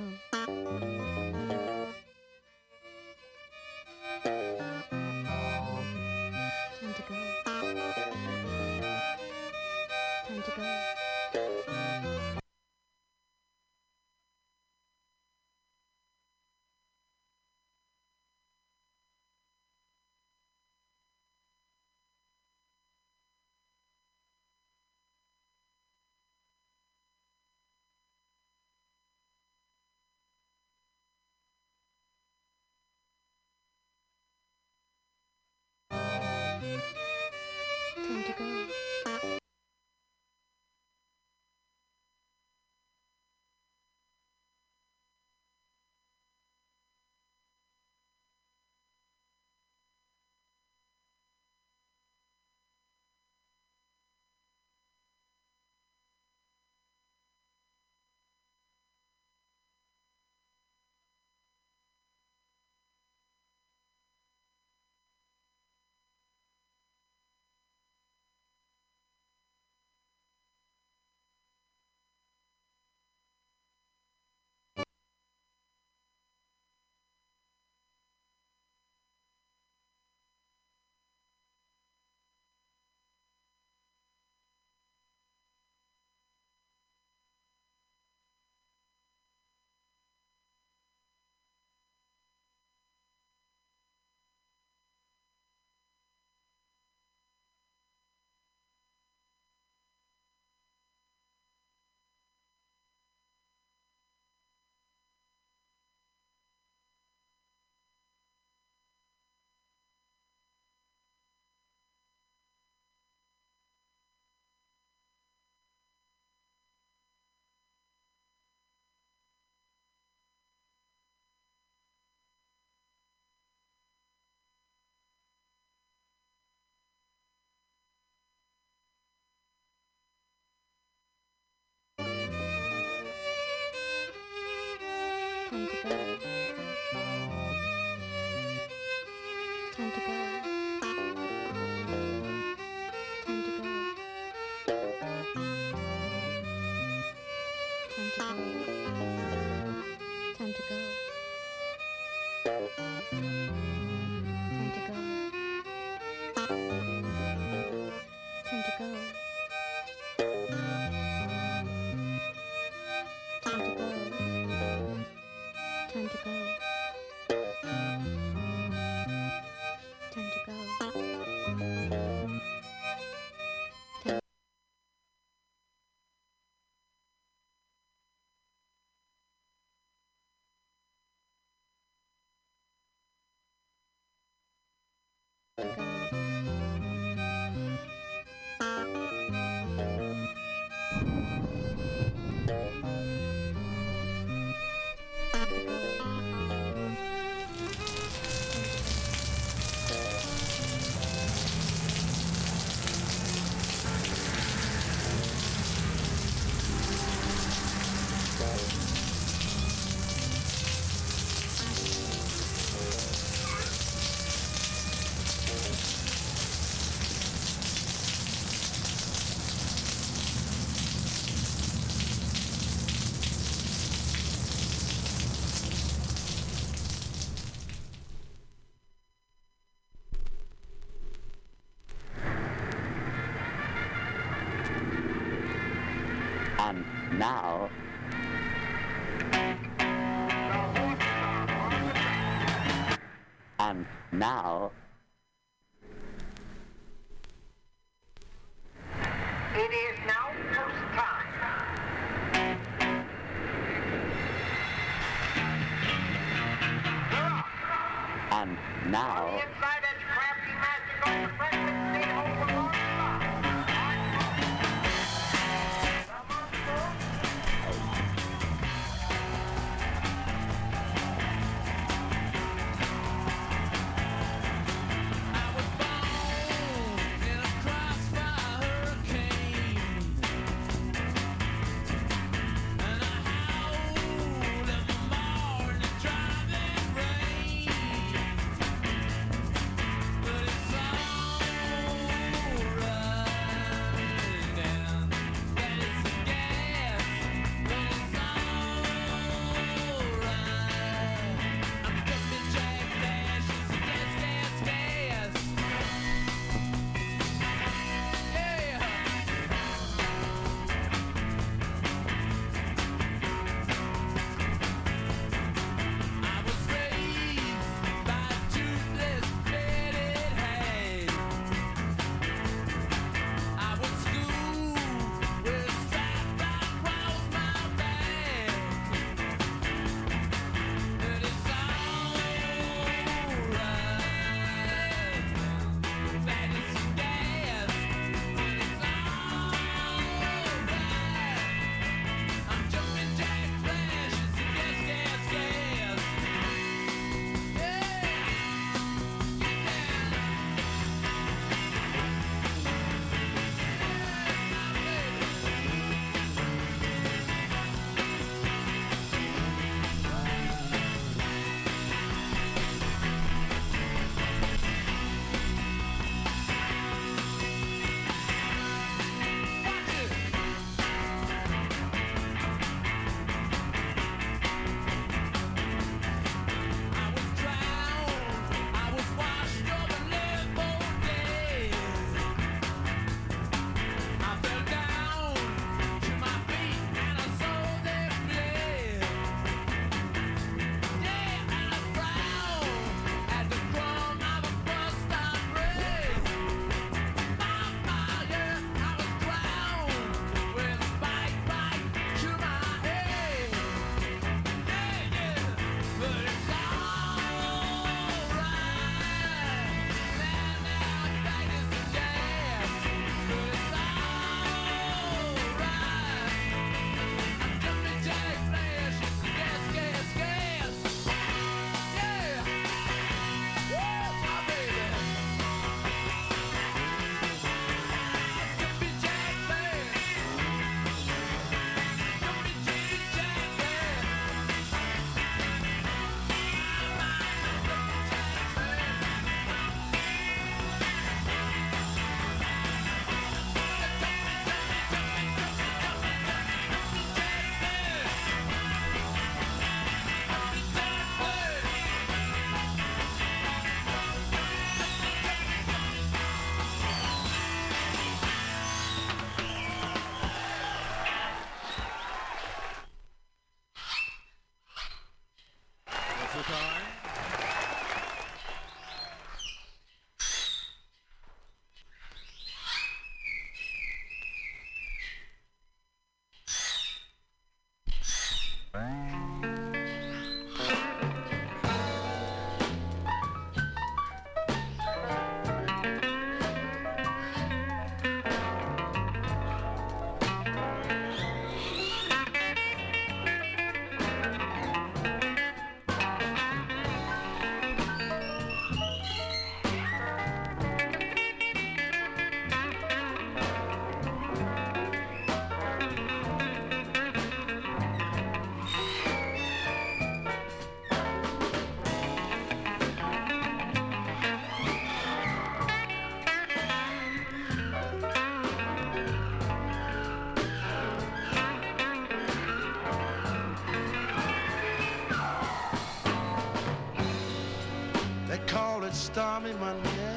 Stormy Monday,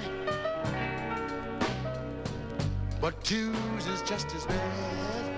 but Tuesday's just as bad.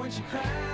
When she cried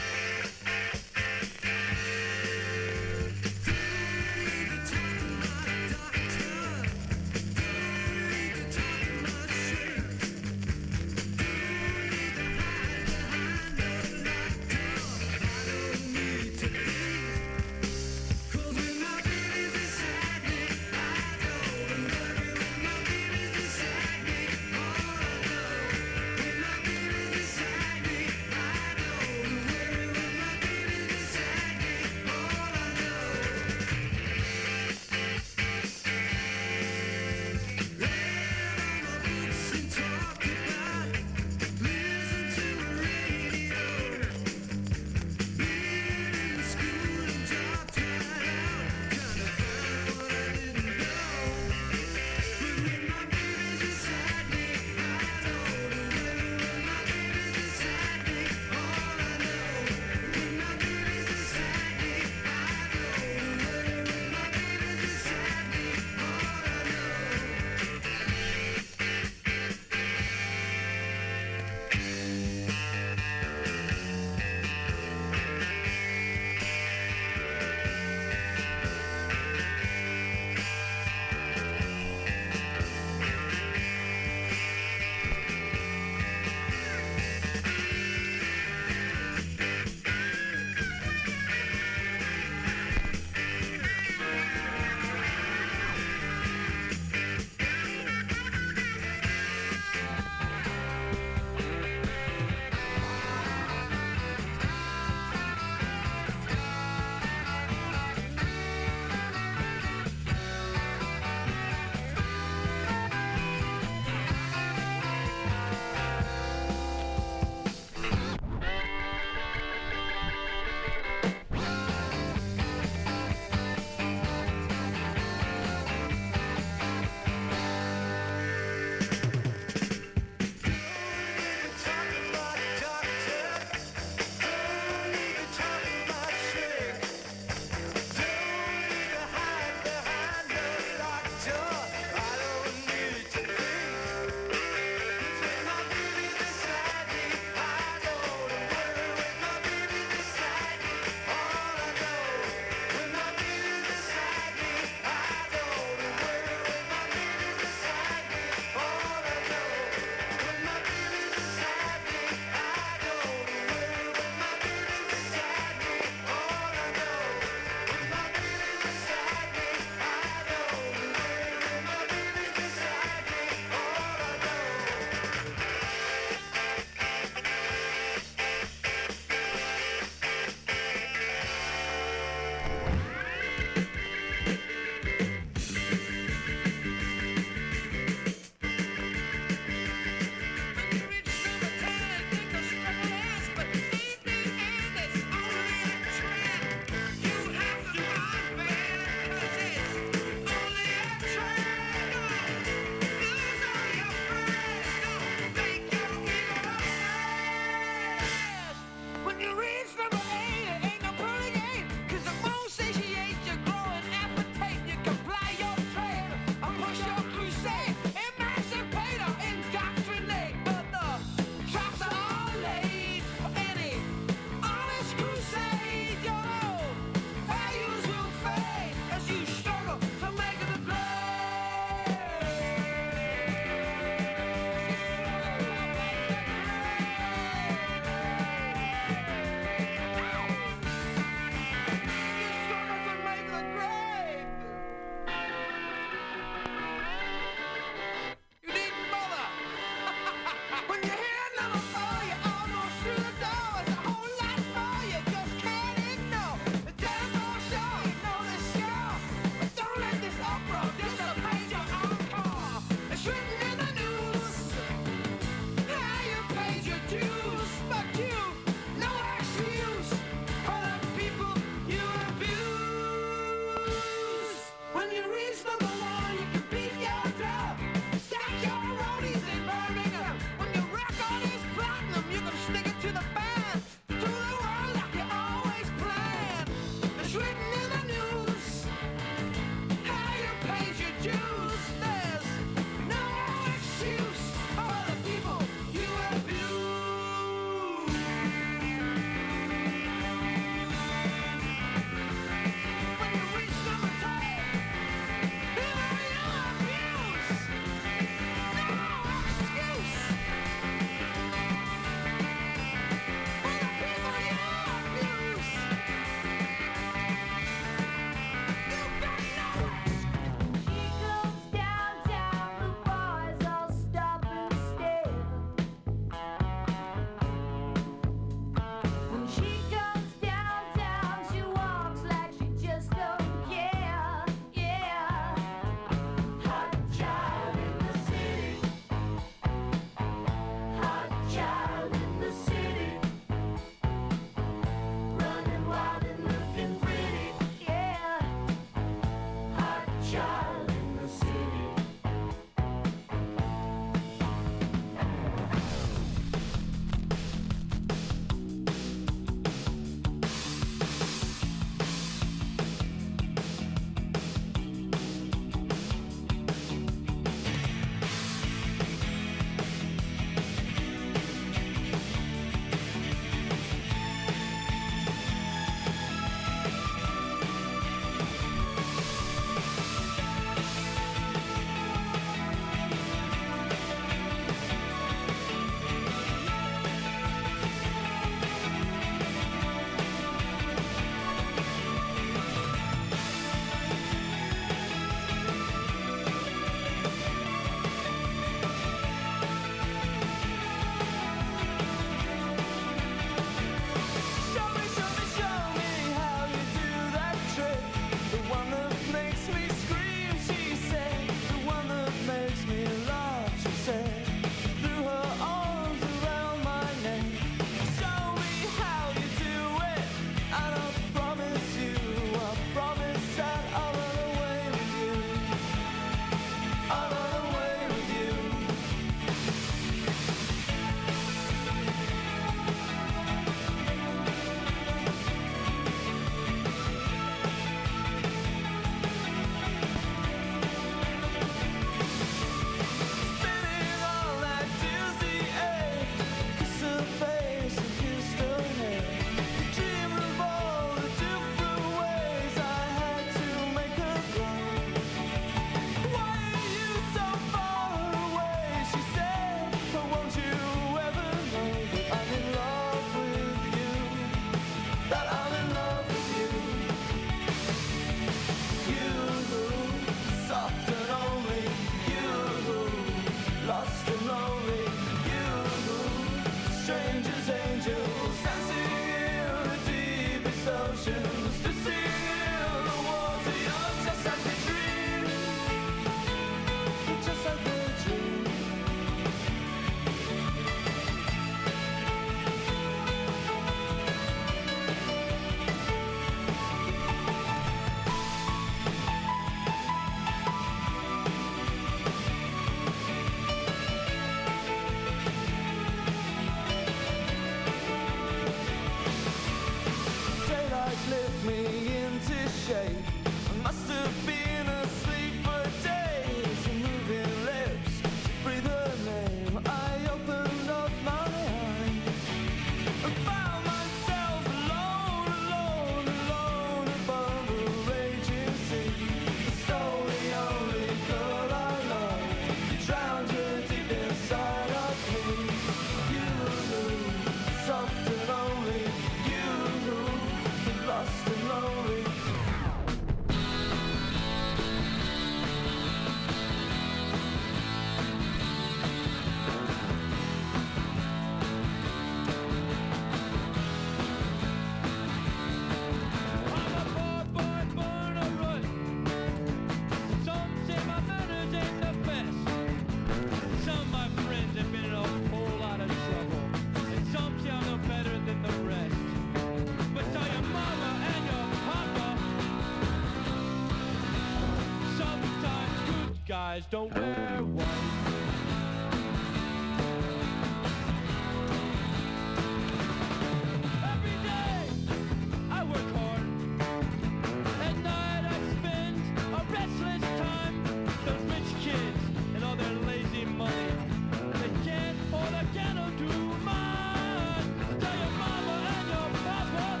papa.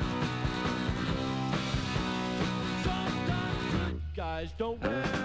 Sometimes good guys don't wear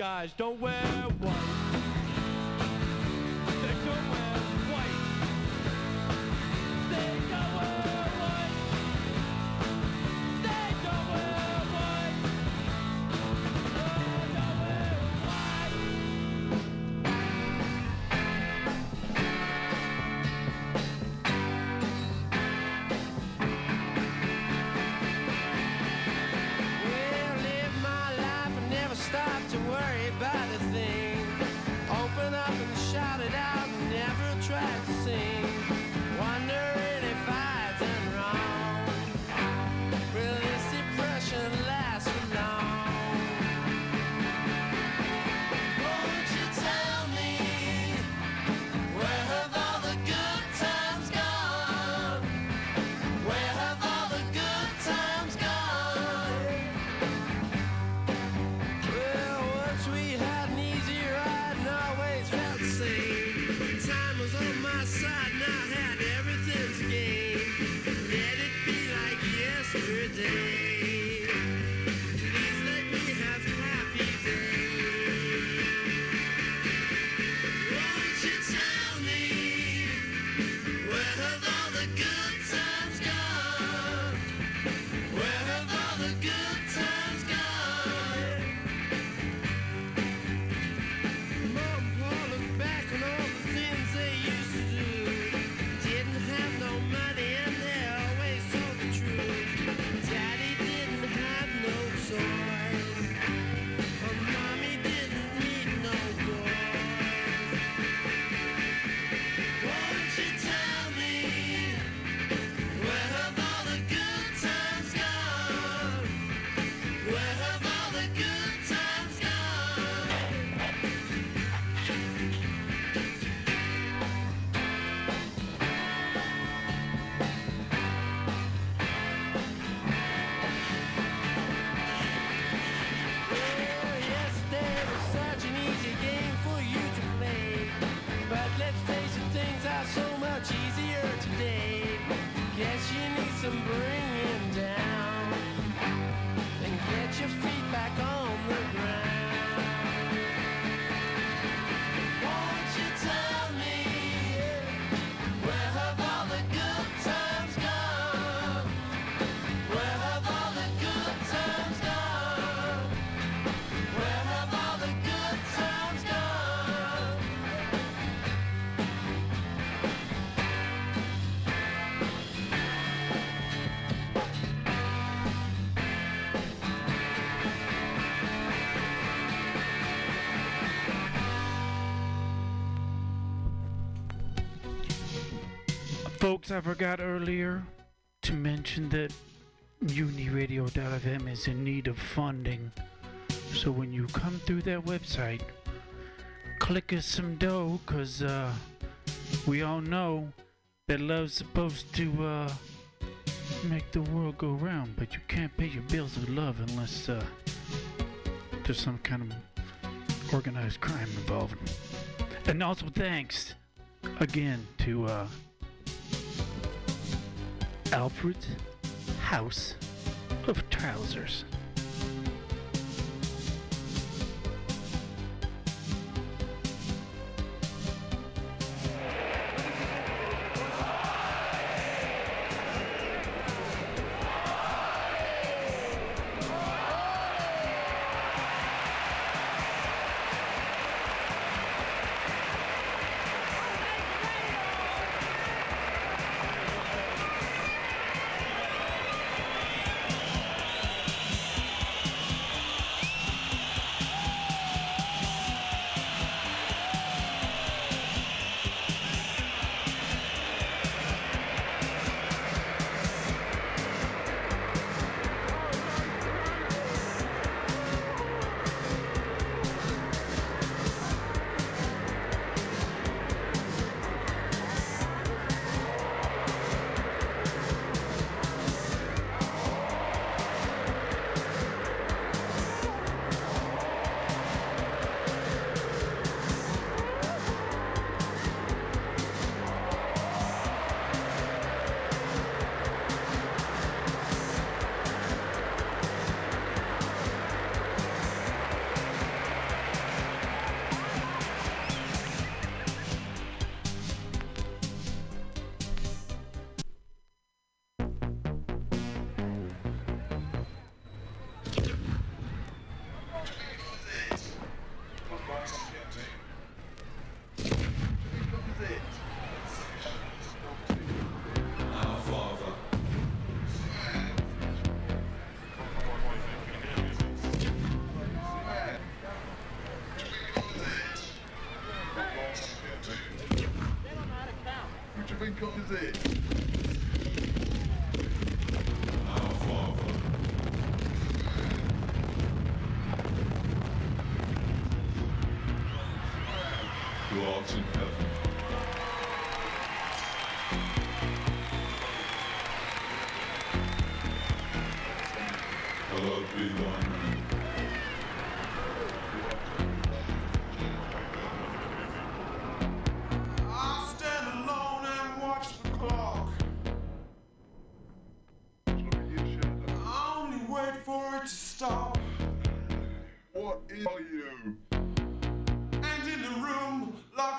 guys. Don't wear I forgot earlier to mention that mutinyradio.fm is in need of funding. So when you come through that website, click us some dough, cause uh, we all know that love's supposed to uh, make the world go round, but you can't pay your bills with love unless uh, there's some kind of organized crime involved. And also thanks again to. Uh, Alfred's House of Trousers.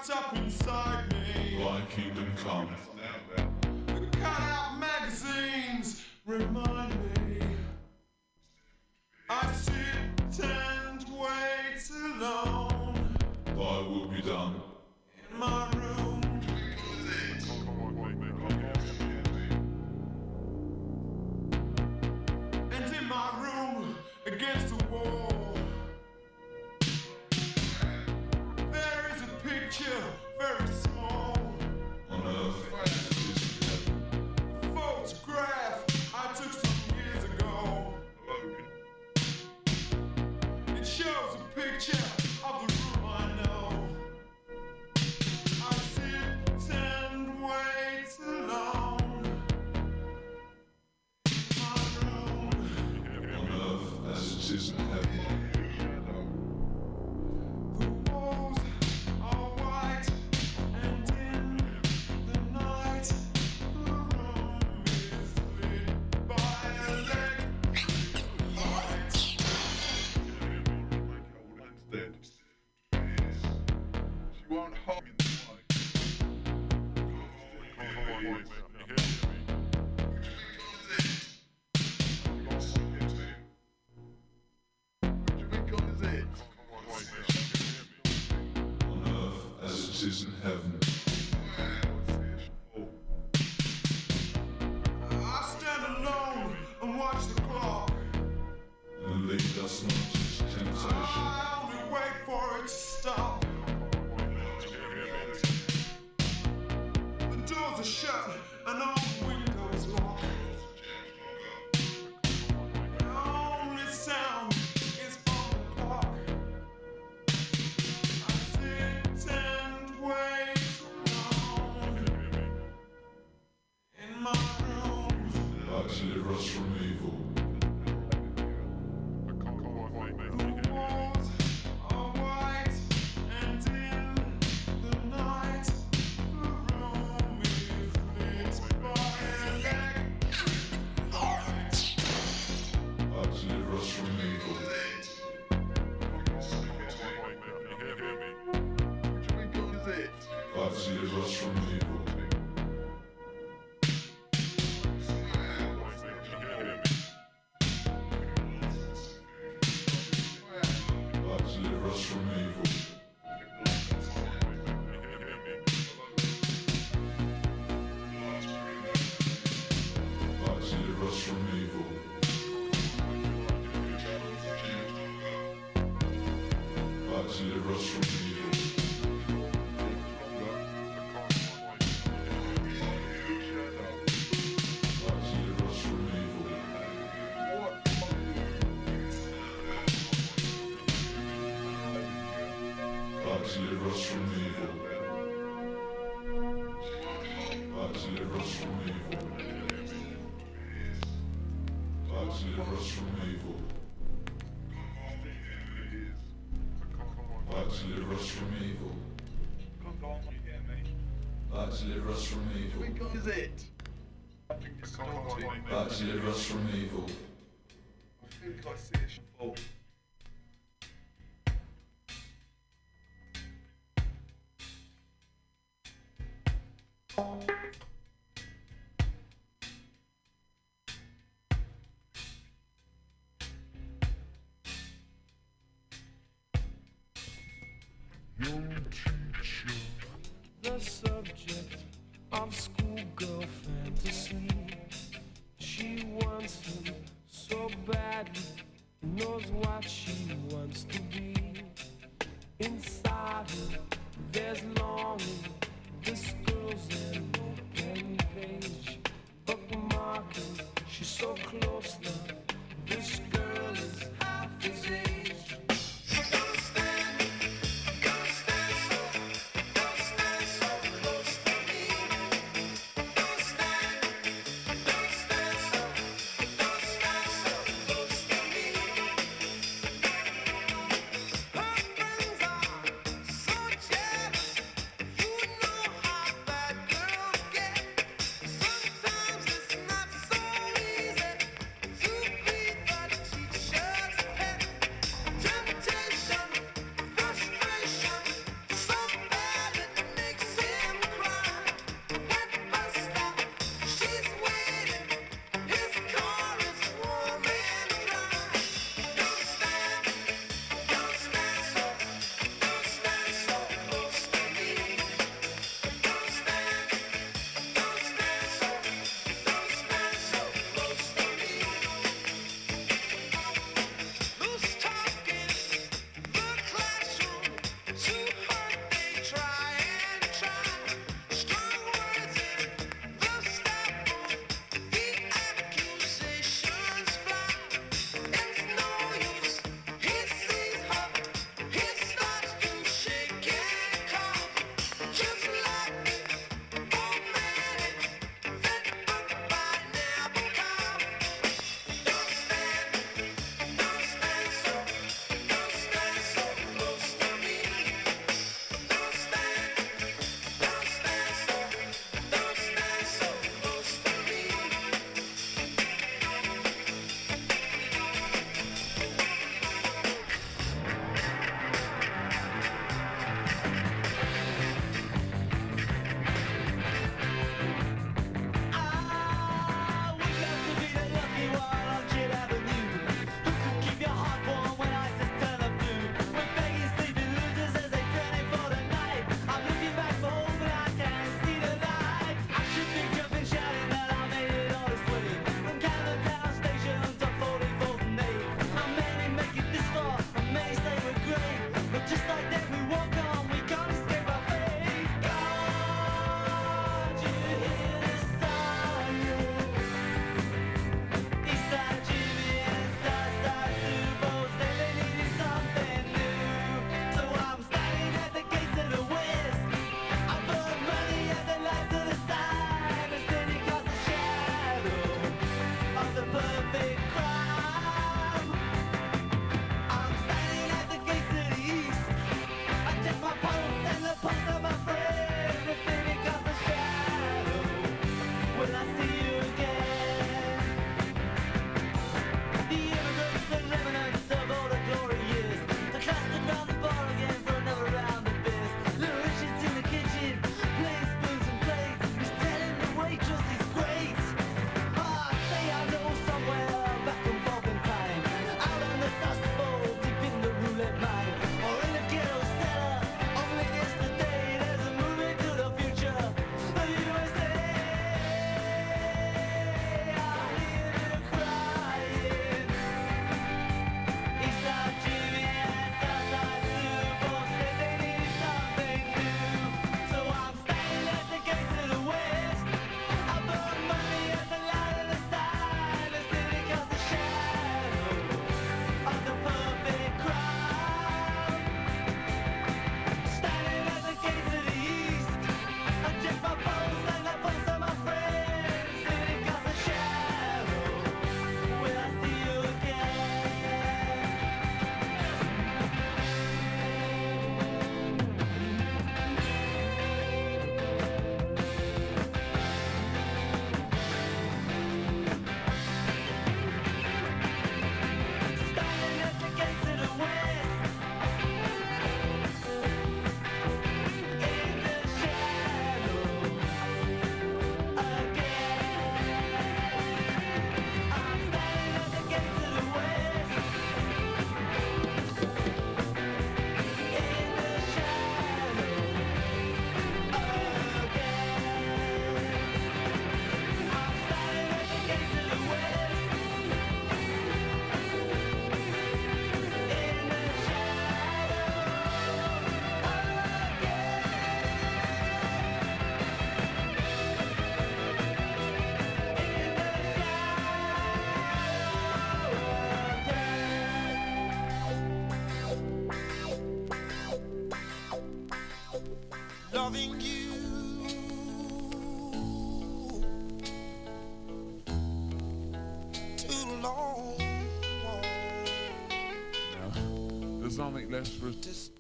what's up. Light deliver us from evil. Come on, we hear me. Light deliver us from evil. Which it? Light deliver us from evil. Less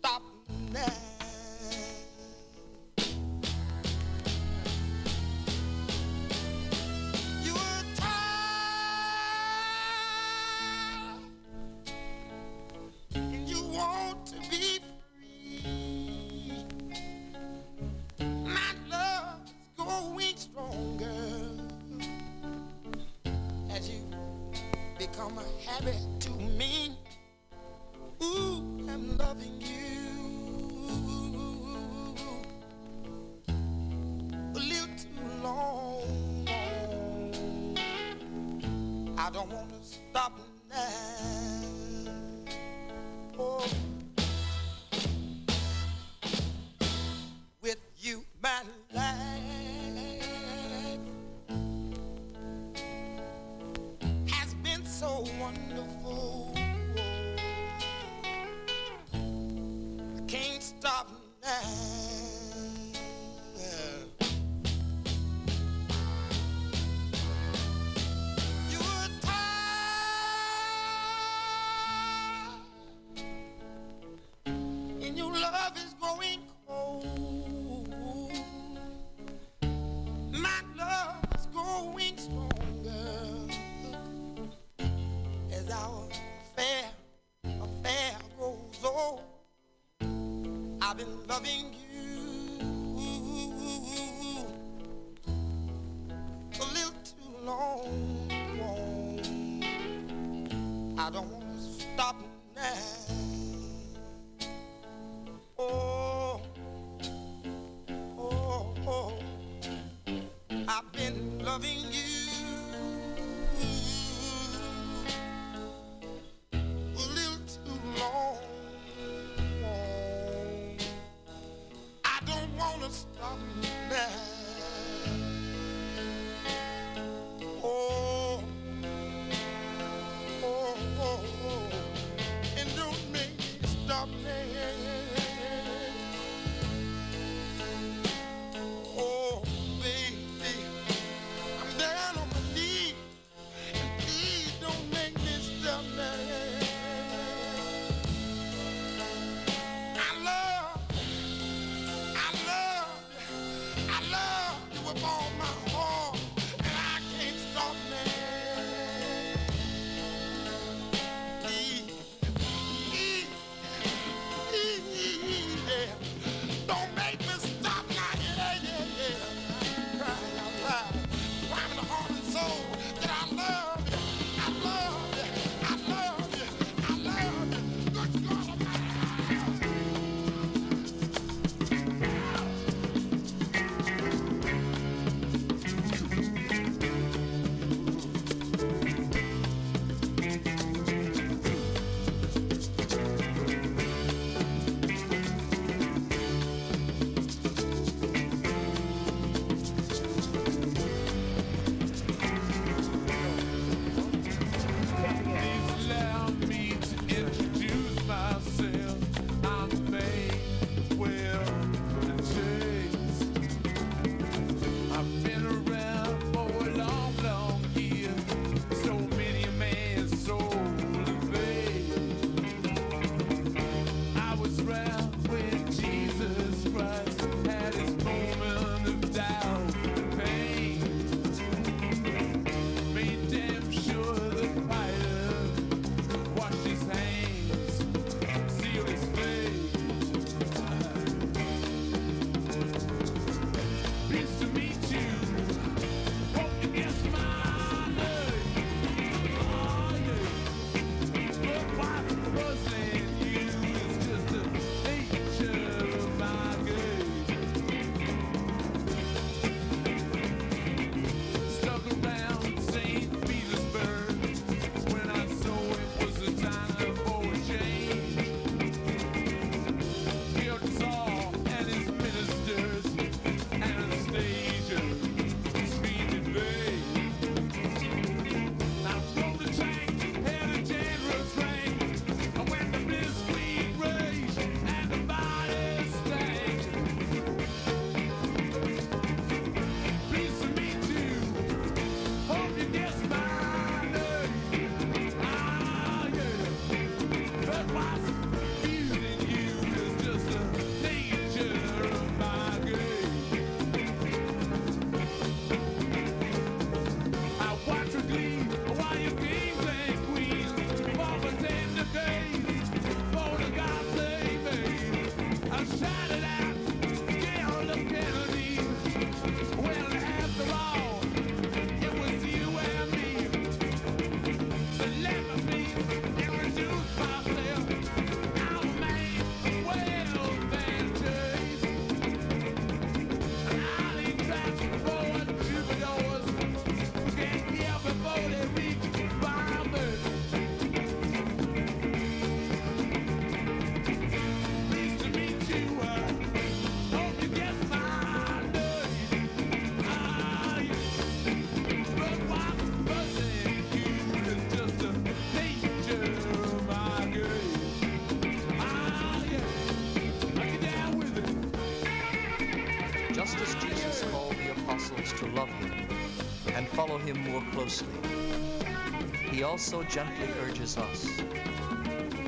also gently urges us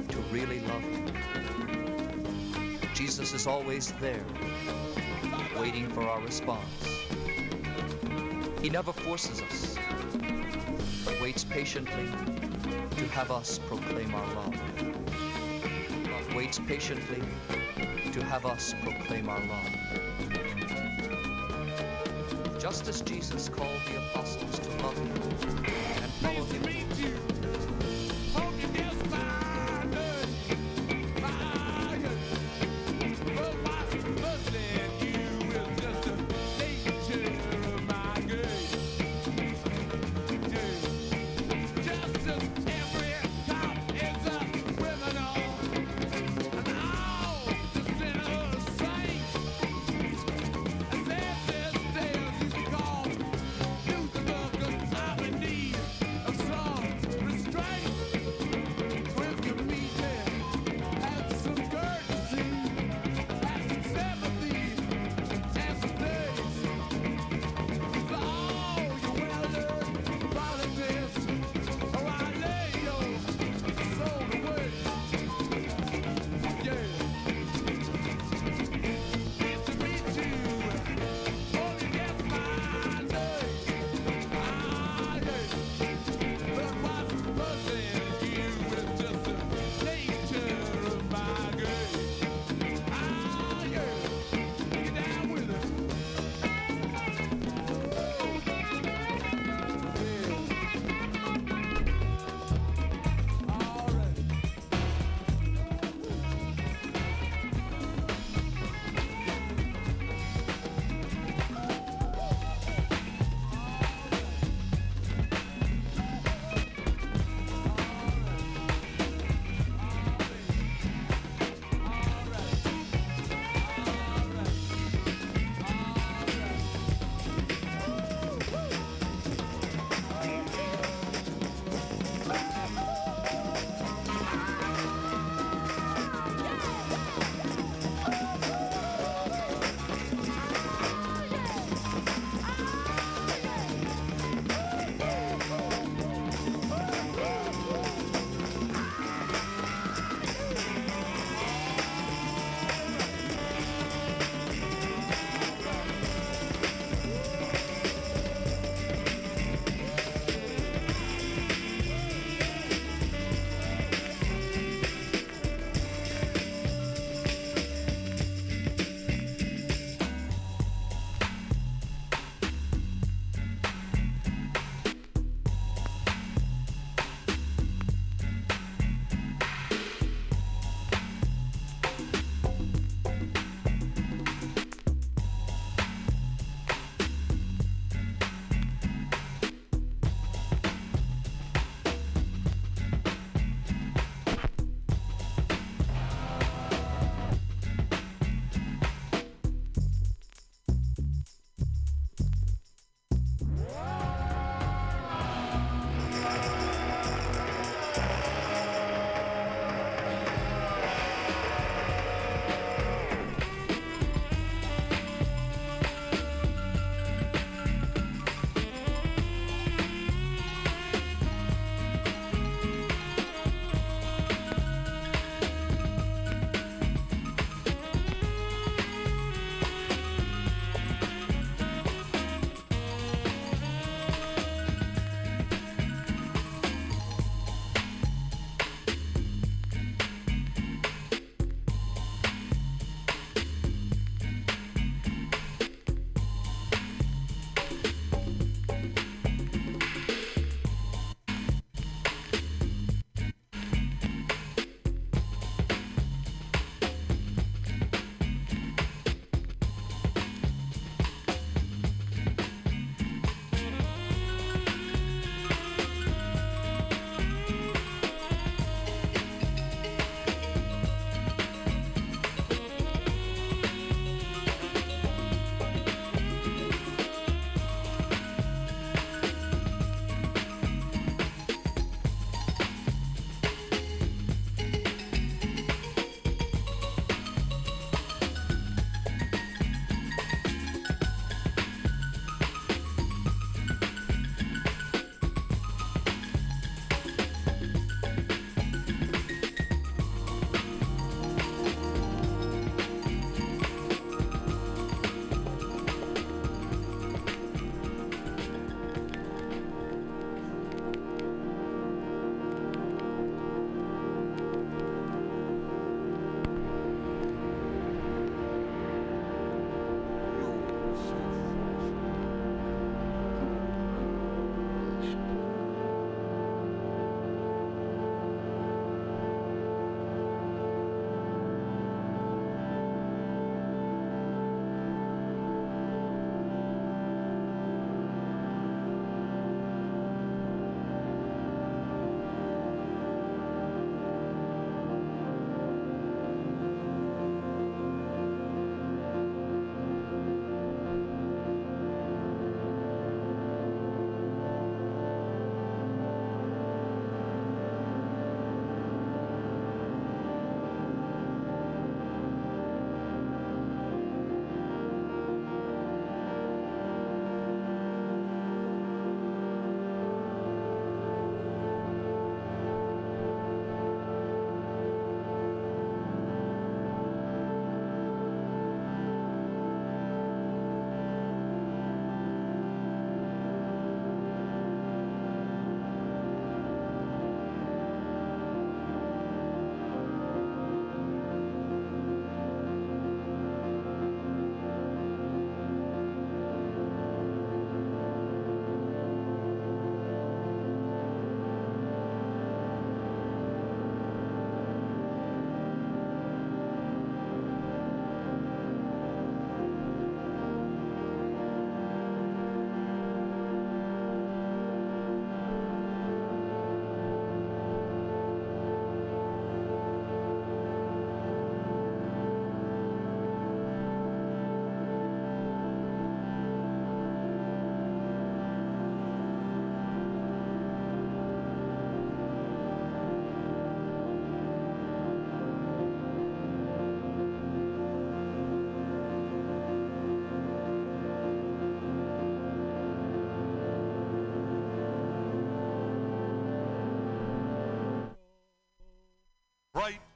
to really love Him. Jesus is always there, waiting for our response. He never forces us, but waits patiently to have us proclaim our love. Waits patiently to have us proclaim our love. Just as Jesus called the apostles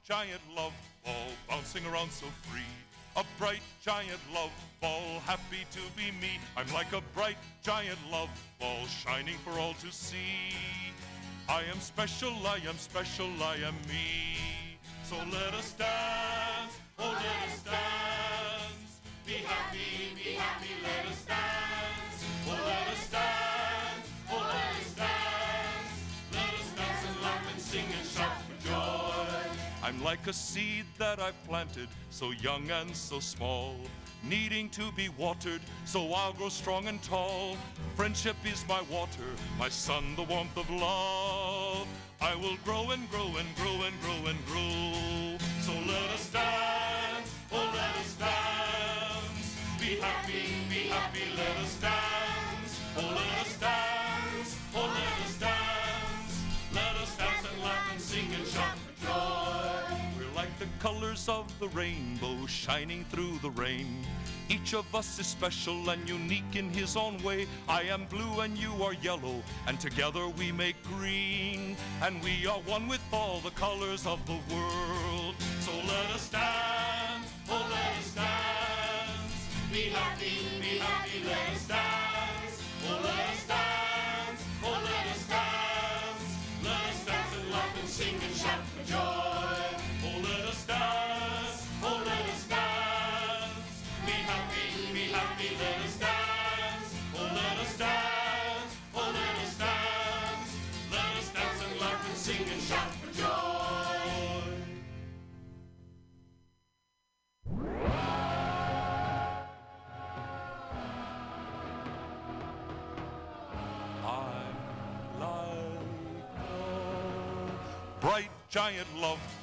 giant love ball bouncing around so free. A bright giant love ball, happy to be me. I'm like a bright giant love ball, shining for all to see. I am special, I am special, I am me. So let us dance, like a seed that I've planted, so young and so small, needing to be watered, so I'll grow strong and tall. Friendship is my water, my sun, the warmth of love. I will grow and grow and grow and grow and grow. So let us dance, of the rainbow shining through the rain. Each of us is special and unique in his own way. I am blue and you are yellow, and together we make green. And we are one with all the colors of the world. So let us dance, oh let us dance. Be happy, be happy, let us dance. Oh giant love